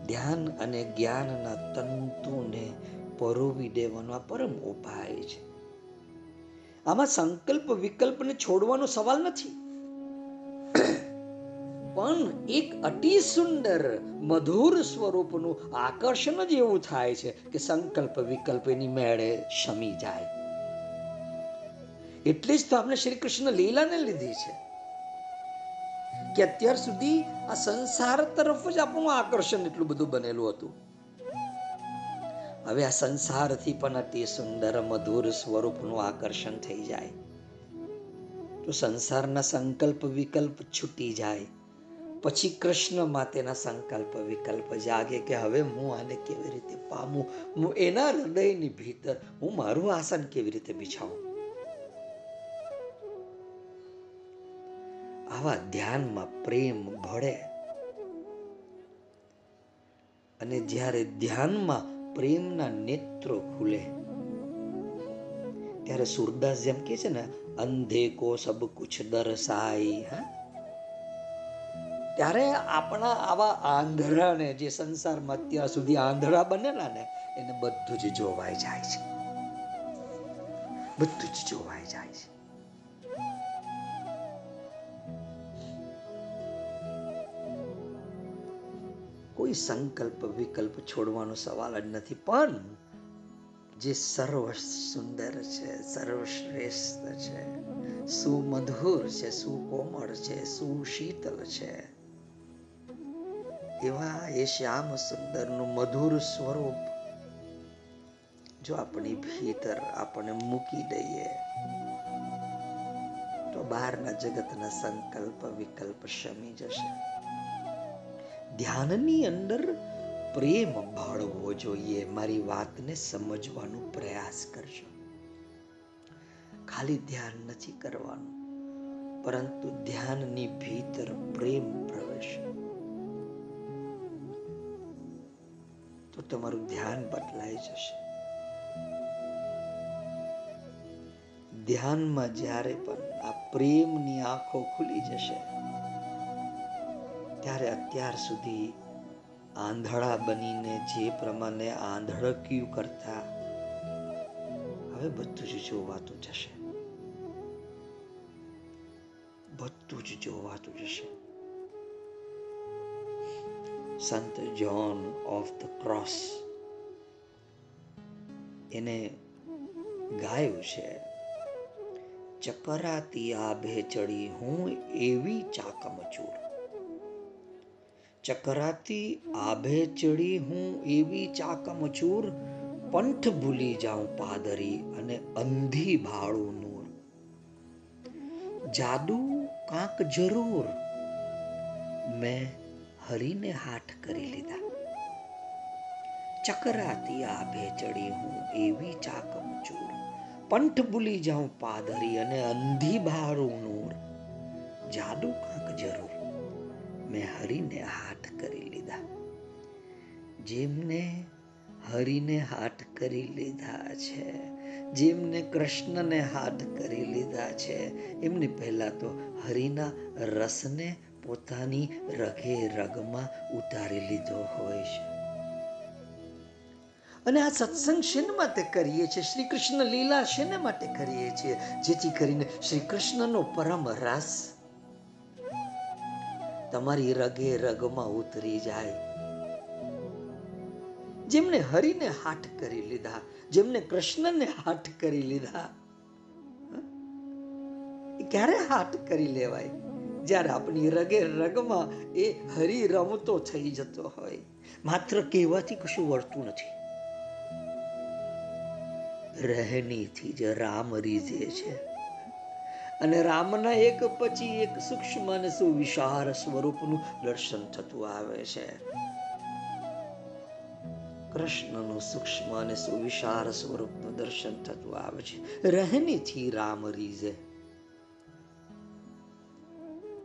ધ્યાન અને જ્ઞાનના તંતુને પરોવી દેવાનો આ પરમ ઉપાય છે. આમાં સંકલ્પ વિકલ્પને છોડવાનો સવાલ નથી. પણ એક અતિ સુંદર, મધુર સ્વરૂપનું આકર્ષણ જ એવું થાય છે કે સંકલ્પ વિકલ્પ એની મેળે શમી જાય. એટલે જ તો આપણે શ્રી કૃષ્ણ લીલાને લીધી છે. કે અત્યાર સુધી આ સંસાર તરફ જ આપણું આકર્ષણ એટલું બધું બનેલું હતું. હવે આ સંસારથી પણ અતિ સુંદર, મધુર સ્વરૂપનું આકર્ષણ થઈ જાય. તો સંસારના સંકલ્પ વિકલ્પ છૂટી જાય. પછી કૃષ્ણ માટેના સંકલ્પ વિકલ્પ જાગે કે હવે હું આને કેવી રીતે પામું? હું એના હૃદયની ભીતર, હું મારું આસન કેવી રીતે બિછાવું? આવા ધ્યાનમાં પ્રેમ ભળે. અને જ્યારે ધ્યાનમાં પ્રેમના નેત્રો ખુલે, ત્યારે સુરદાસ જેમ કે છે ને, અંધે કો સબ કુછ દરસાઈ હા? ત્યારે આપણા આવા આંધળાને, જે સંસારમાં અત્યાર સુધી આંધળા બનેલા ને, એને બધું જ જોવાઈ જાય છે. બધું જ જોવાઈ જાય છે. કોઈ સંકલ્પ, વિકલ્પ છોડવાનો સવાલ જ નથી, પણ જે સર્વ સુંદર છે સર્વશ્રેષ્ઠ છે, સુમધુર છે, સુકોમળ છે, સુશીતલ છે, એવા એ શ્યામ સુંદરનું મધુર સ્વરૂપ જો આપણી ભીતર આપણે મૂકી દઈએ, તો બહારના જગતના સંકલ્પ, વિકલ્પ શમી જશે. ધ્યાનની અંદર પ્રેમ ભળવો જોઈએ. મારી વાતને સમજવાનો પ્રયાસ કરજો ખાલી ધ્યાન નથી કરવાનું, પરંતુ ધ્યાનની ભીતર પ્રેમ પ્રવેશ. તો તમારું ધ્યાન બદલાઈ જશે. ધ્યાનમાં જ્યારે પણ આ પ્રેમની આંખો ખુલી જશે ત્યારે અત્યાર સુધી આંધળા બનીને જે પ્રમાણે આંધળક્યું કરતા, હવે બધું જ જોવાતું જશે. બધું જ જોવાતું જશે. સંત જોન ઓફ ધ ક્રોસ એને ગાયું છે ચકરાતી આભે ચડી હું એવી ચાકમચૂર. ચકરાતી આભે ચડી હું એવી ચાકમચૂર પંથ ભૂલી જાઉં પાદરી અને અંધી ભાળું નૂર. જાદુ કાંક જરૂર, મેં હરીને હાથ કરી લીધા. ચકરાતી આભે ચડી હું એવી ચાકમચૂર પંથ ભૂલી જાઉં પાદરી અને અંધી ભાળું નૂર. જાદુ કાંક જરૂર મેં હરીને હાથ કરી લીધા. જેમને હરીને હાથ કરી લીધા છે, જેમને કૃષ્ણને હાથ કરી લીધા છે, એમને પહેલા તો હરિના રસને પોતાની રગે રગમાં ઉતારી લીધો હોય છે. અને આ સત્સંગ શેને માટે કરીએ છીએ? શ્રી કૃષ્ણ લીલા શેને માટે કરીએ છીએ? જેથી કરીને શ્રી કૃષ્ણનો પરમ રસ તમારી રગે રગમાં ઉતરી જાય. જેમને હરિને હાથ કરી લીધા, જેમને કૃષ્ણને હાથ કરી લીધા ક્યારે હાથ કરી લેવાય? જ્યારે આપણી રગે રગમાં એ હરી રમતો થઈ જતો હોય. માત્ર કહેવાથી કશું વળતું નથી. રહેણીથી જ રામ રીઝે છે. અને રામના એક પછી એક સૂક્ષ્મ અને સુવિશાળ સ્વરૂપનું દર્શન થતું આવે છે. કૃષ્ણનું સૂક્ષ્મ અને સુવિશાળ સ્વરૂપનું દર્શન થતું આવે છે. રહેણીથી રામ રીઝે.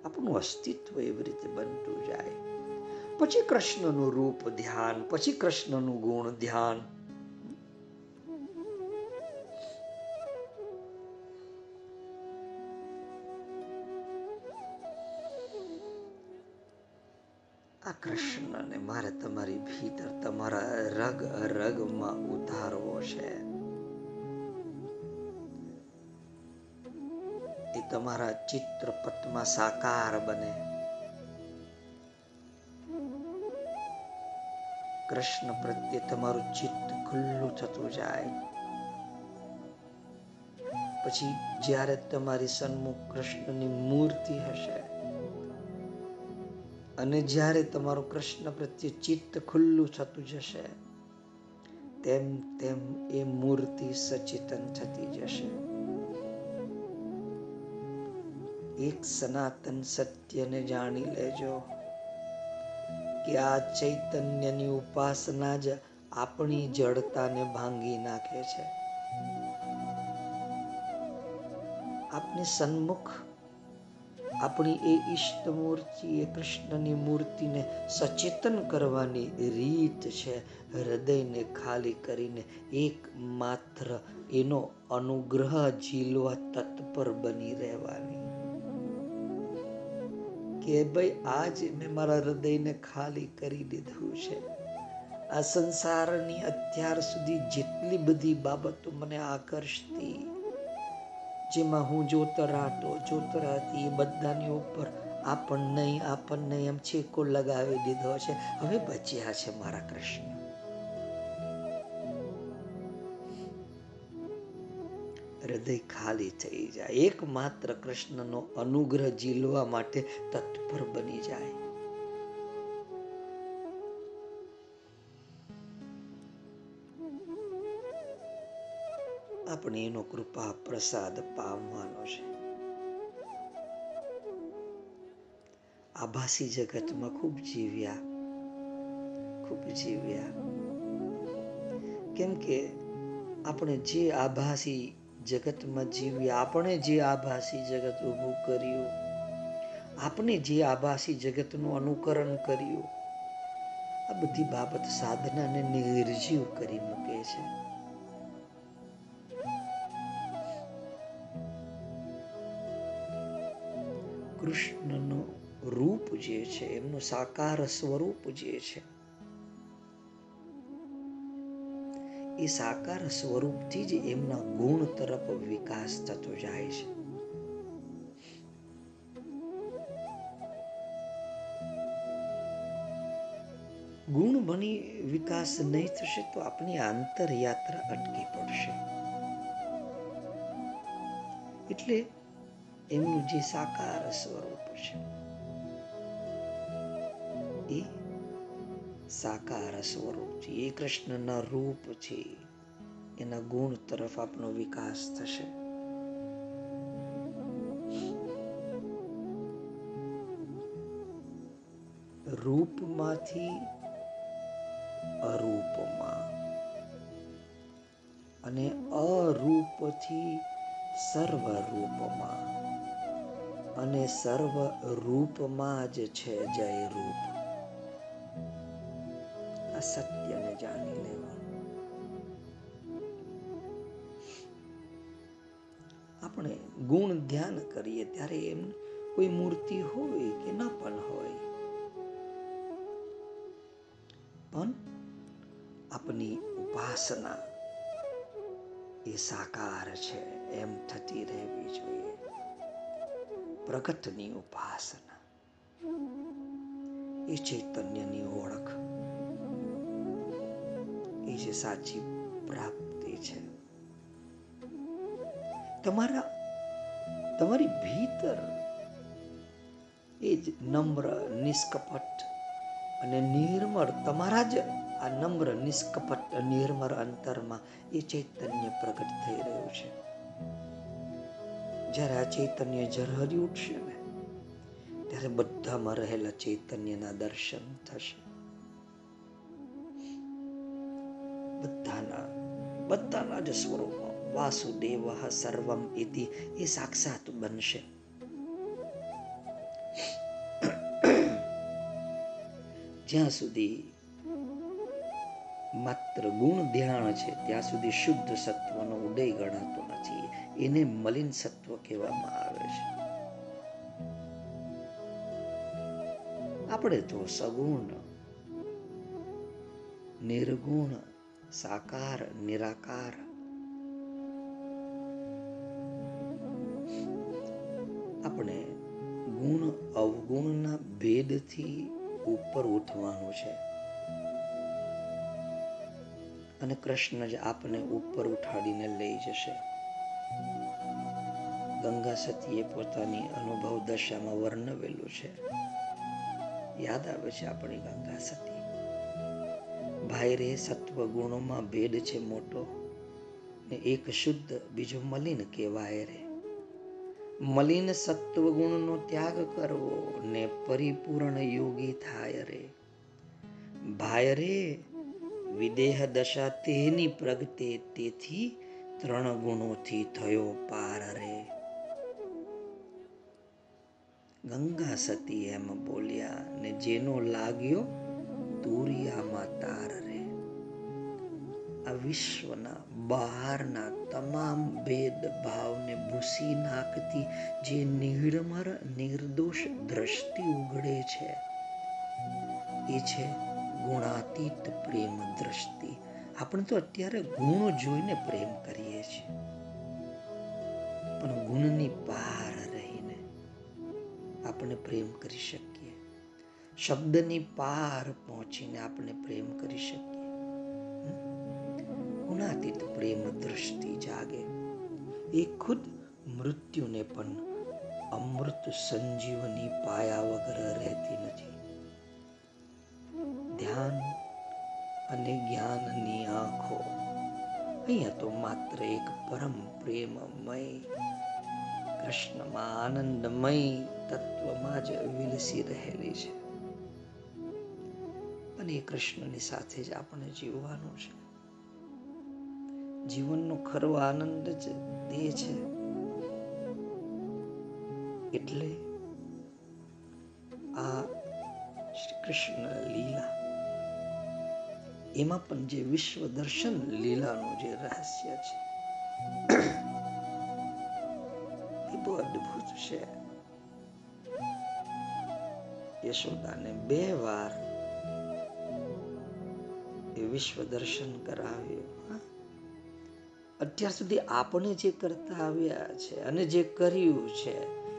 આપણું અસ્તિત્વ એવી રીતે બનતું જાય. પછી કૃષ્ણનું રૂપ ધ્યાન, પછી કૃષ્ણનું ગુણ ધ્યાન કૃષ્ણને. મારે તમારી ભીતર તમારા રગ રગમાં ઉતારવો છે. એ તમારા ચિત્રપટમાં સાકાર બને. કૃષ્ણ પ્રત્યે તમારું ચિત્ત ખુલ્લું થતું જાય. પછી જ્યારે તમારી સન્મુખ કૃષ્ણની મૂર્તિ હશે અને જ્યારે તમારું કૃષ્ણ પ્રત્યે ચિત્ત ખુલ્લું થતું જશે, તેમ તેમ એ મૂર્તિ સચેતન થતી જશે. એક સનાતન સત્યને જાણી લેજો કે આ ચૈતન્યની ઉપાસના જ આપણી જડતાને ભાંગી નાખે છે. આપની સન્મુખ આપણી એ ઈષ્ટ મૂર્તિ એ કૃષ્ણની મૂર્તિને સચેતન કરવાની રીત છે. હૃદયને ખાલી કરીને એક માત્ર એનો અનુગ્રહ ઝીલવા તત્પર બની રહેવાની. કે ભાઈ, આજ મેં મારા હૃદયને ખાલી કરી દીધું છે. આ સંસારની અત્યાર સુધી જેટલી બધી બાબતો મને આકર્ષતી જેમાં હું જોતરાતો જોતરાતી એ બધાની ઉપર આપણ નહીં આપણ નહીં એમ છેકો લગાવી દીધો છે. હવે બચ્યા છે મારા કૃષ્ણ. હૃદય ખાલી થઈ જાય. એકમાત્ર કૃષ્ણનો અનુગ્રહ ઝીલવા માટે તત્પર બની જાય. આપણે કૃપા, પ્રસાદ પામવાનો છે. આભાસી જગતમાં ખૂબ જીવ્યા ખૂબ જીવ્યા. કેમ કે આપણે જે આભાસી જગતમાં જીવ્યા, આપણે જે આભાસી જગત ઊભું કર્યું, આપણે જે આભાસી જગતનું અનુકરણ કર્યું, આ બધી બાબત સાધનાને નિર્જીવ કરી મૂકે છે. કૃષ્ણનું રૂપ જે છે, એમનું સાકાર સ્વરૂપ જે છે, એ સાકાર સ્વરૂપથી જ એમના ગુણ તરફ વિકાસ થતો જાય છે. ગુણ બની વિકાસ નહીં થશે તો આપણી આંતર યાત્રા અટકી પડશે. એટલે એમનું જે સાકાર સ્વરૂપ છે. એ સાકાર સ્વરૂપ છે. એ કૃષ્ણના રૂપ છે. એના ગુણ તરફ આપનો વિકાસ થશે. રૂપમાંથી અરૂપમાં. અને અરૂપથી સર્વરૂપમાં. અને સર્વ રૂપમાં જ છે જય રૂપ આ સત્યને જાણી લેવાનું. આપણે ગુણ ધ્યાન કરીએ ત્યારે એમ કોઈ મૂર્તિ હોય કે ન પણ હોય. પણ આપની ઉપાસના એ સાકાર છે, એમ થતી રહેવી જોઈએ. પ્રગટની ઉપાસના. એ ચૈતન્યની ઓળખ. એ જે સાચી પ્રાપ્તિ છે. તમારા, તમારી ભીતર એ જ નમ્ર, નિષ્કપટ અને નિર્મળ, તમારા જ આ નમ્ર, નિષ્કપટ, નિર્મળ અંતરમાં એ ચૈતન્ય પ્રગટ થઈ રહ્યું છે. જ્યારે આ ચૈતન્ય ઝરહરી ઉઠશે ને, ત્યારે બધામાં રહેલા ચૈતન્યના દર્શન થશે. બધાના બધાના જ સ્વરૂપમાં વાસુદેવ સર્વમ ઇતિ એ સાક્ષાત બનશે. જ્યાં સુધી માત્ર ગુણ ધ્યાન છે, ત્યાં સુધી શુદ્ધ સત્વનો ઉદય ગણાતો નથી. એને મલિન સત્વ કહેવામાં આવે છે. આપણે તો સગુણ, નિર્ગુણ, સાકાર, નિરાકાર. આપણે ગુણ, અવગુણના ભેદથી ઉપર ઉઠવાનું છે. અને કૃષ્ણ જ આપને ઉપર ઉઠાડીને લઈ જશે. ગંગા સતીએ પોતાની અનુભવ દશામાં વર્ણવેલું છે. યાદ આવે છે આપણી ગંગા સતી? ભાઈ રે સત્વ ગુણોમાં ભેદ છે મોટો ને એક શુદ્ધ બીજો મલિન કહેવાય રે. મલિન સત્વ ગુણનો ત્યાગ કરવો ને પરિપૂર્ણ યોગી થાય રે. ભાઈ રે, વિદેહ દશા તેની પ્રગટે તેથી ત્રણ ગુણોથી થયો પાર રે. ગંગા સતી એમ બોલ્યા ને જેનો લાગ્યો દુરિયામાં તાર રે. આ વિશ્વના બહારના તમામ ભેદ ભાવને ભૂસી નાખતી જે નિર્મર, નિર્દોષ દ્રષ્ટિ ઉગડે છે, એ છે ગુણાતીત પ્રેમ દ્રષ્ટિ. આપણે તો અત્યારે ગુણ જોઈને પ્રેમ કરીએ છીએ. પણ ગુણની પાર આપણે પ્રેમ કરી શકીએ. શબ્દની પાર પહોંચીને આપણે પ્રેમ કરી શકીએ. ગુણાતીત પ્રેમ દ્રષ્ટિ જાગે. એ ખુદ મૃત્યુને પણ અમૃત સંજીવની પાયા વગર રહેતી નથી. ધ્યાન અને જ્ઞાનની આંખો. અહીંયા તો માત્ર એક પરમ પ્રેમમય કૃષ્ણમાં આનંદમય તત્વમાં જ વિલસી રહેલી છે. અને એ કૃષ્ણની સાથે જ આપણે જીવવાનું છે. જીવનનો ખરો આનંદ જ તે છે. એટલે આ શ્રી કૃષ્ણ લીલા, એમાં પણ જે વિશ્વ દર્શન લીલાનું જે રહસ્ય છે એ બહુ અદ્ભુત છે. યશોદાને બે વાર એ વિશ્વ દર્શન કરાવ્યું. અત્યાર સુધી આપણે જે કરતા આવ્યા છે અને જે કર્યું છે,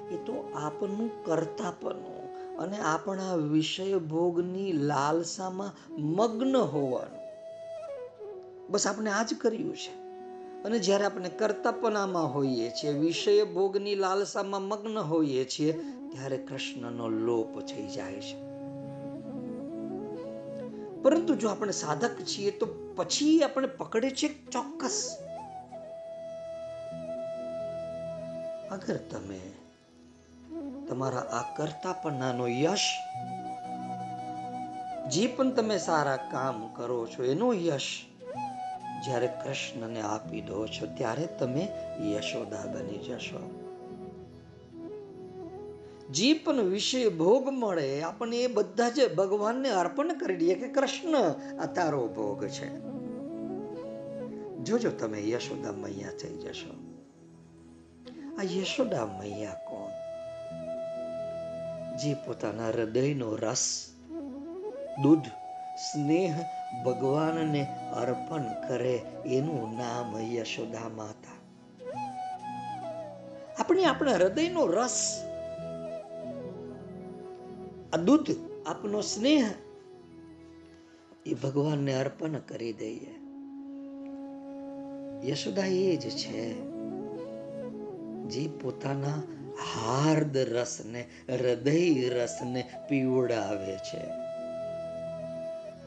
એ તો આપનું કરતાપનું અને આપણા વિષય ભોગની લાલસામાં મગ્ન હોવાનું. બસ આપણે આ જ કર્યું છે. અને જ્યારે આપણે કરતાપનામાં હોઈએ છીએ, વિષય ભોગની લાલસામાં મગ્ન હોઈએ છીએ, ત્યારે કૃષ્ણનો લોપ થઈ જાય છે. પરંતુ જો આપણે સાધક છીએ, તો પછી આપણે પકડે છે ચોક્કસ. અગર તમે તમારા આ કરતાપણાનો યશ, જે પણ તમે સારા કામ કરો છો, એનો યશ જ્યારે કૃષ્ણને આપી દો છો, ત્યારે તમે યશોદા બની જશો. જે પણ વિષય ભોગ મળે આપણને એ બધા જ ભગવાનને અર્પણ કરી દઈએ કે કૃષ્ણ આ તારો ભોગ છે. જોજો તમે યશોદા મૈયા થઈ જશો. આ યશોદા મૈયા કોણ? જે પોતાના હૃદયનો રસ, દૂધ સ્નેહ ભગવાનને અર્પણ કરે એનું નામ યશોદા માતા. આપણે આપણા હૃદયનો રસ, આ આપનો સ્નેહ, એ ભગવાનને અર્પણ કરી દઈએ. યશોદા એ જ છે જે પોતાના હાર્દ રસને, હૃદય રસને પીવડાવે છે.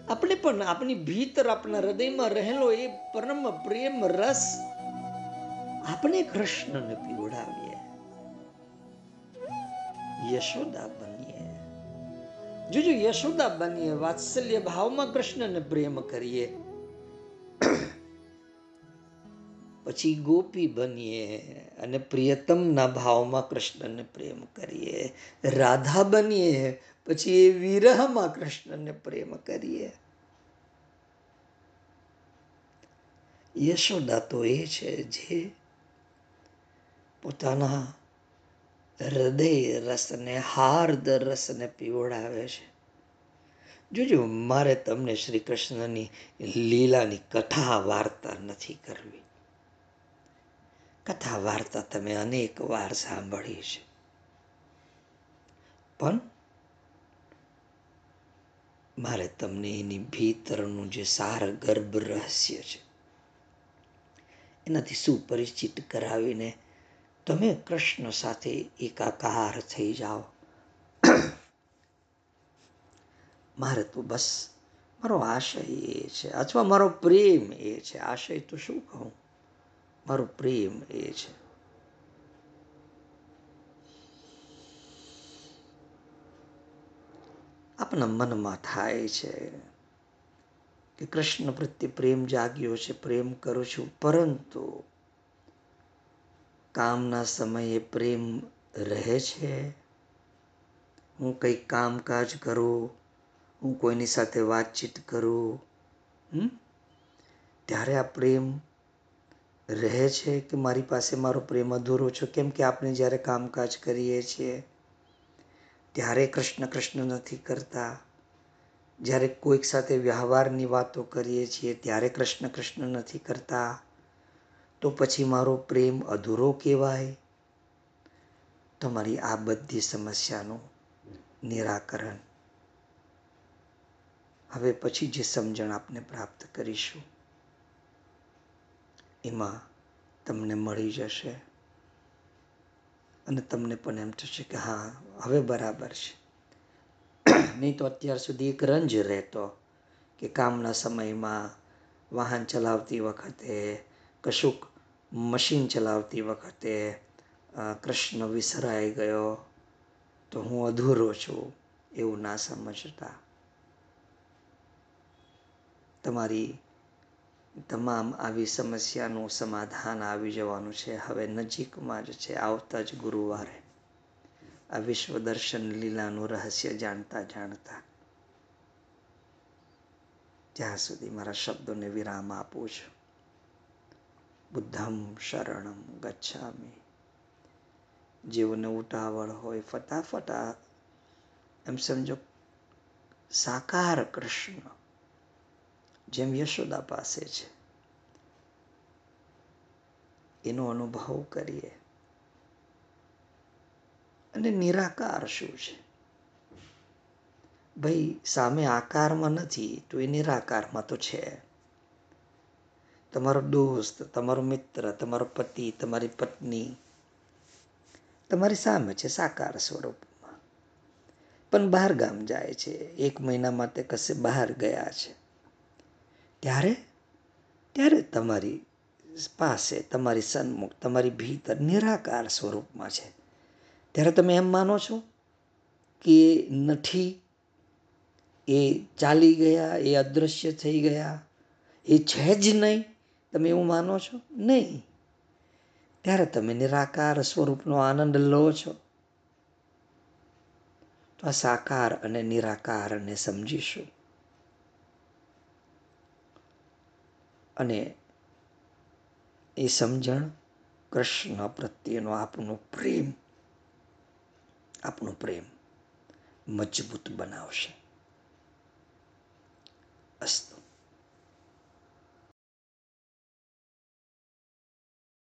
આપણે પણ આપણી ભીતર આપણા હૃદયમાં રહેલો એ પરમ પ્રેમ રસ આપણે કૃષ્ણને પીવડાવીએ. યશોદા બનીએ. જોજો, યશોદા બનીએ, વાત્સલ્ય ભાવમાં કૃષ્ણને પ્રેમ કરીએ. પછી ગોપી બનીએ અને પ્રિયતમના ભાવમાં કૃષ્ણને પ્રેમ કરીએ. રાધા બનીએ પછી એ વિરહમાં કૃષ્ણને પ્રેમ કરીએ. યશોદા તો એ છે જે પોતાના હૃદય રસને, હાર્દ રસને પીવડાવે છે. જોજો, મારે તમને શ્રી કૃષ્ણની લીલાની કથા વાર્તા નથી કરવી. કથા વાર્તા તમે અનેક વાર સાંભળી છે. પણ મારે તમને એની ભીતરનું જે સાર ગર્ભ રહસ્ય છે, એનાથી સુપરિચિત કરાવીને તમે કૃષ્ણ સાથે એકાકાર થઈ જાઓ. મારે તો બસ, મારો આશય એ છે, અથવા મારો પ્રેમ એ છે. આશય તો શું કહું? મારો પ્રેમ એ છે. આપણા મનમાં થાય છે કે કૃષ્ણ પ્રત્યે પ્રેમ જાગ્યો છે, પ્રેમ કરું છું, પરંતુ કામના સમયે પ્રેમ રહે છે. હું કંઈક કામકાજ કરું, હું કોઈની સાથે વાતચીત કરું ત્યારે આ પ્રેમ રહે છે કે મારી પાસે મારો પ્રેમ અધૂરો છે? કેમ કે આપણે જ્યારે કામકાજ કરીએ છીએ ત્યારે કૃષ્ણ કૃષ્ણ નથી કરતા. જ્યારે કોઈક સાથે વ્યવહારની વાતો કરીએ છીએ, ત્યારે કૃષ્ણ કૃષ્ણ નથી કરતા. તો પછી મારો પ્રેમ અધૂરો કહેવાય. તમારી આ બધી સમસ્યાનું નિરાકરણ. હવે પછી જે સમજણ આપને પ્રાપ્ત કરીશું, એમાં તમને મળી જશે. અને તમને પણ એમ થશે કે હા, હવે બરાબર છે. નહીં તો અત્યાર સુધી એક રંજ રહેતો કે કામના સમયમાં વાહન ચલાવતી વખતે, કશુંક મશીન ચલાવતી વખતે કૃષ્ણ વિસરાઈ ગયો તો હું અધૂરો છું એવું ના સમજતા. તમારી તમામ આવી સમસ્યાનું સમાધાન આવી જવાનું છે. હવે નજીકમાં જ છે, આવતા જ ગુરુવારે. આ વિશ્વ દર્શન લીલાનું રહસ્ય જાણતા જાણતા. ત્યાં સુધી મારા શબ્દોને વિરામ આપું છું. બુદ્ધમ શરણમ ગચ્છામી. જેઓને ઉતાવળ હોય ફટાફટા. એમ સમજો, સાકાર કૃષ્ણ. જેમ યશોદા પાસે છે. એનો અનુભવ કરીએ. અને નિરાકાર શું છે? ભાઈ, સામે આકારમાં નથી, તો એ નિરાકારમાં તો છે. તમારો દોસ્ત, તમારો મિત્ર, તમારો પતિ, તમારી પત્ની, તમારી સામે છે સાકાર સ્વરૂપમાં. પણ બહાર ગામ જાય છે. એક મહિના માટે કશે બહાર ગયા છે. ત્યારે? ત્યારે તમારી પાસે, તમારી સન્મુખ, તમારી ભીતર નિરાકાર સ્વરૂપમાં છે. ત્યારે તમે એમ માનો છો કે નથી? એ ચાલી ગયા, એ અદૃશ્ય થઈ ગયા, એ છે જ નહીં? તમે એવું માનો છો? નહીં. ત્યારે તમે નિરાકાર સ્વરૂપનો આનંદ લો છો. તો આ સાકાર અને નિરાકારને સમજીશું. અને એ સમજણ કૃષ્ણ પ્રત્યેનો આપનો પ્રેમ આપણો પ્રેમ મજબૂત બનાવશે. અસ્તુ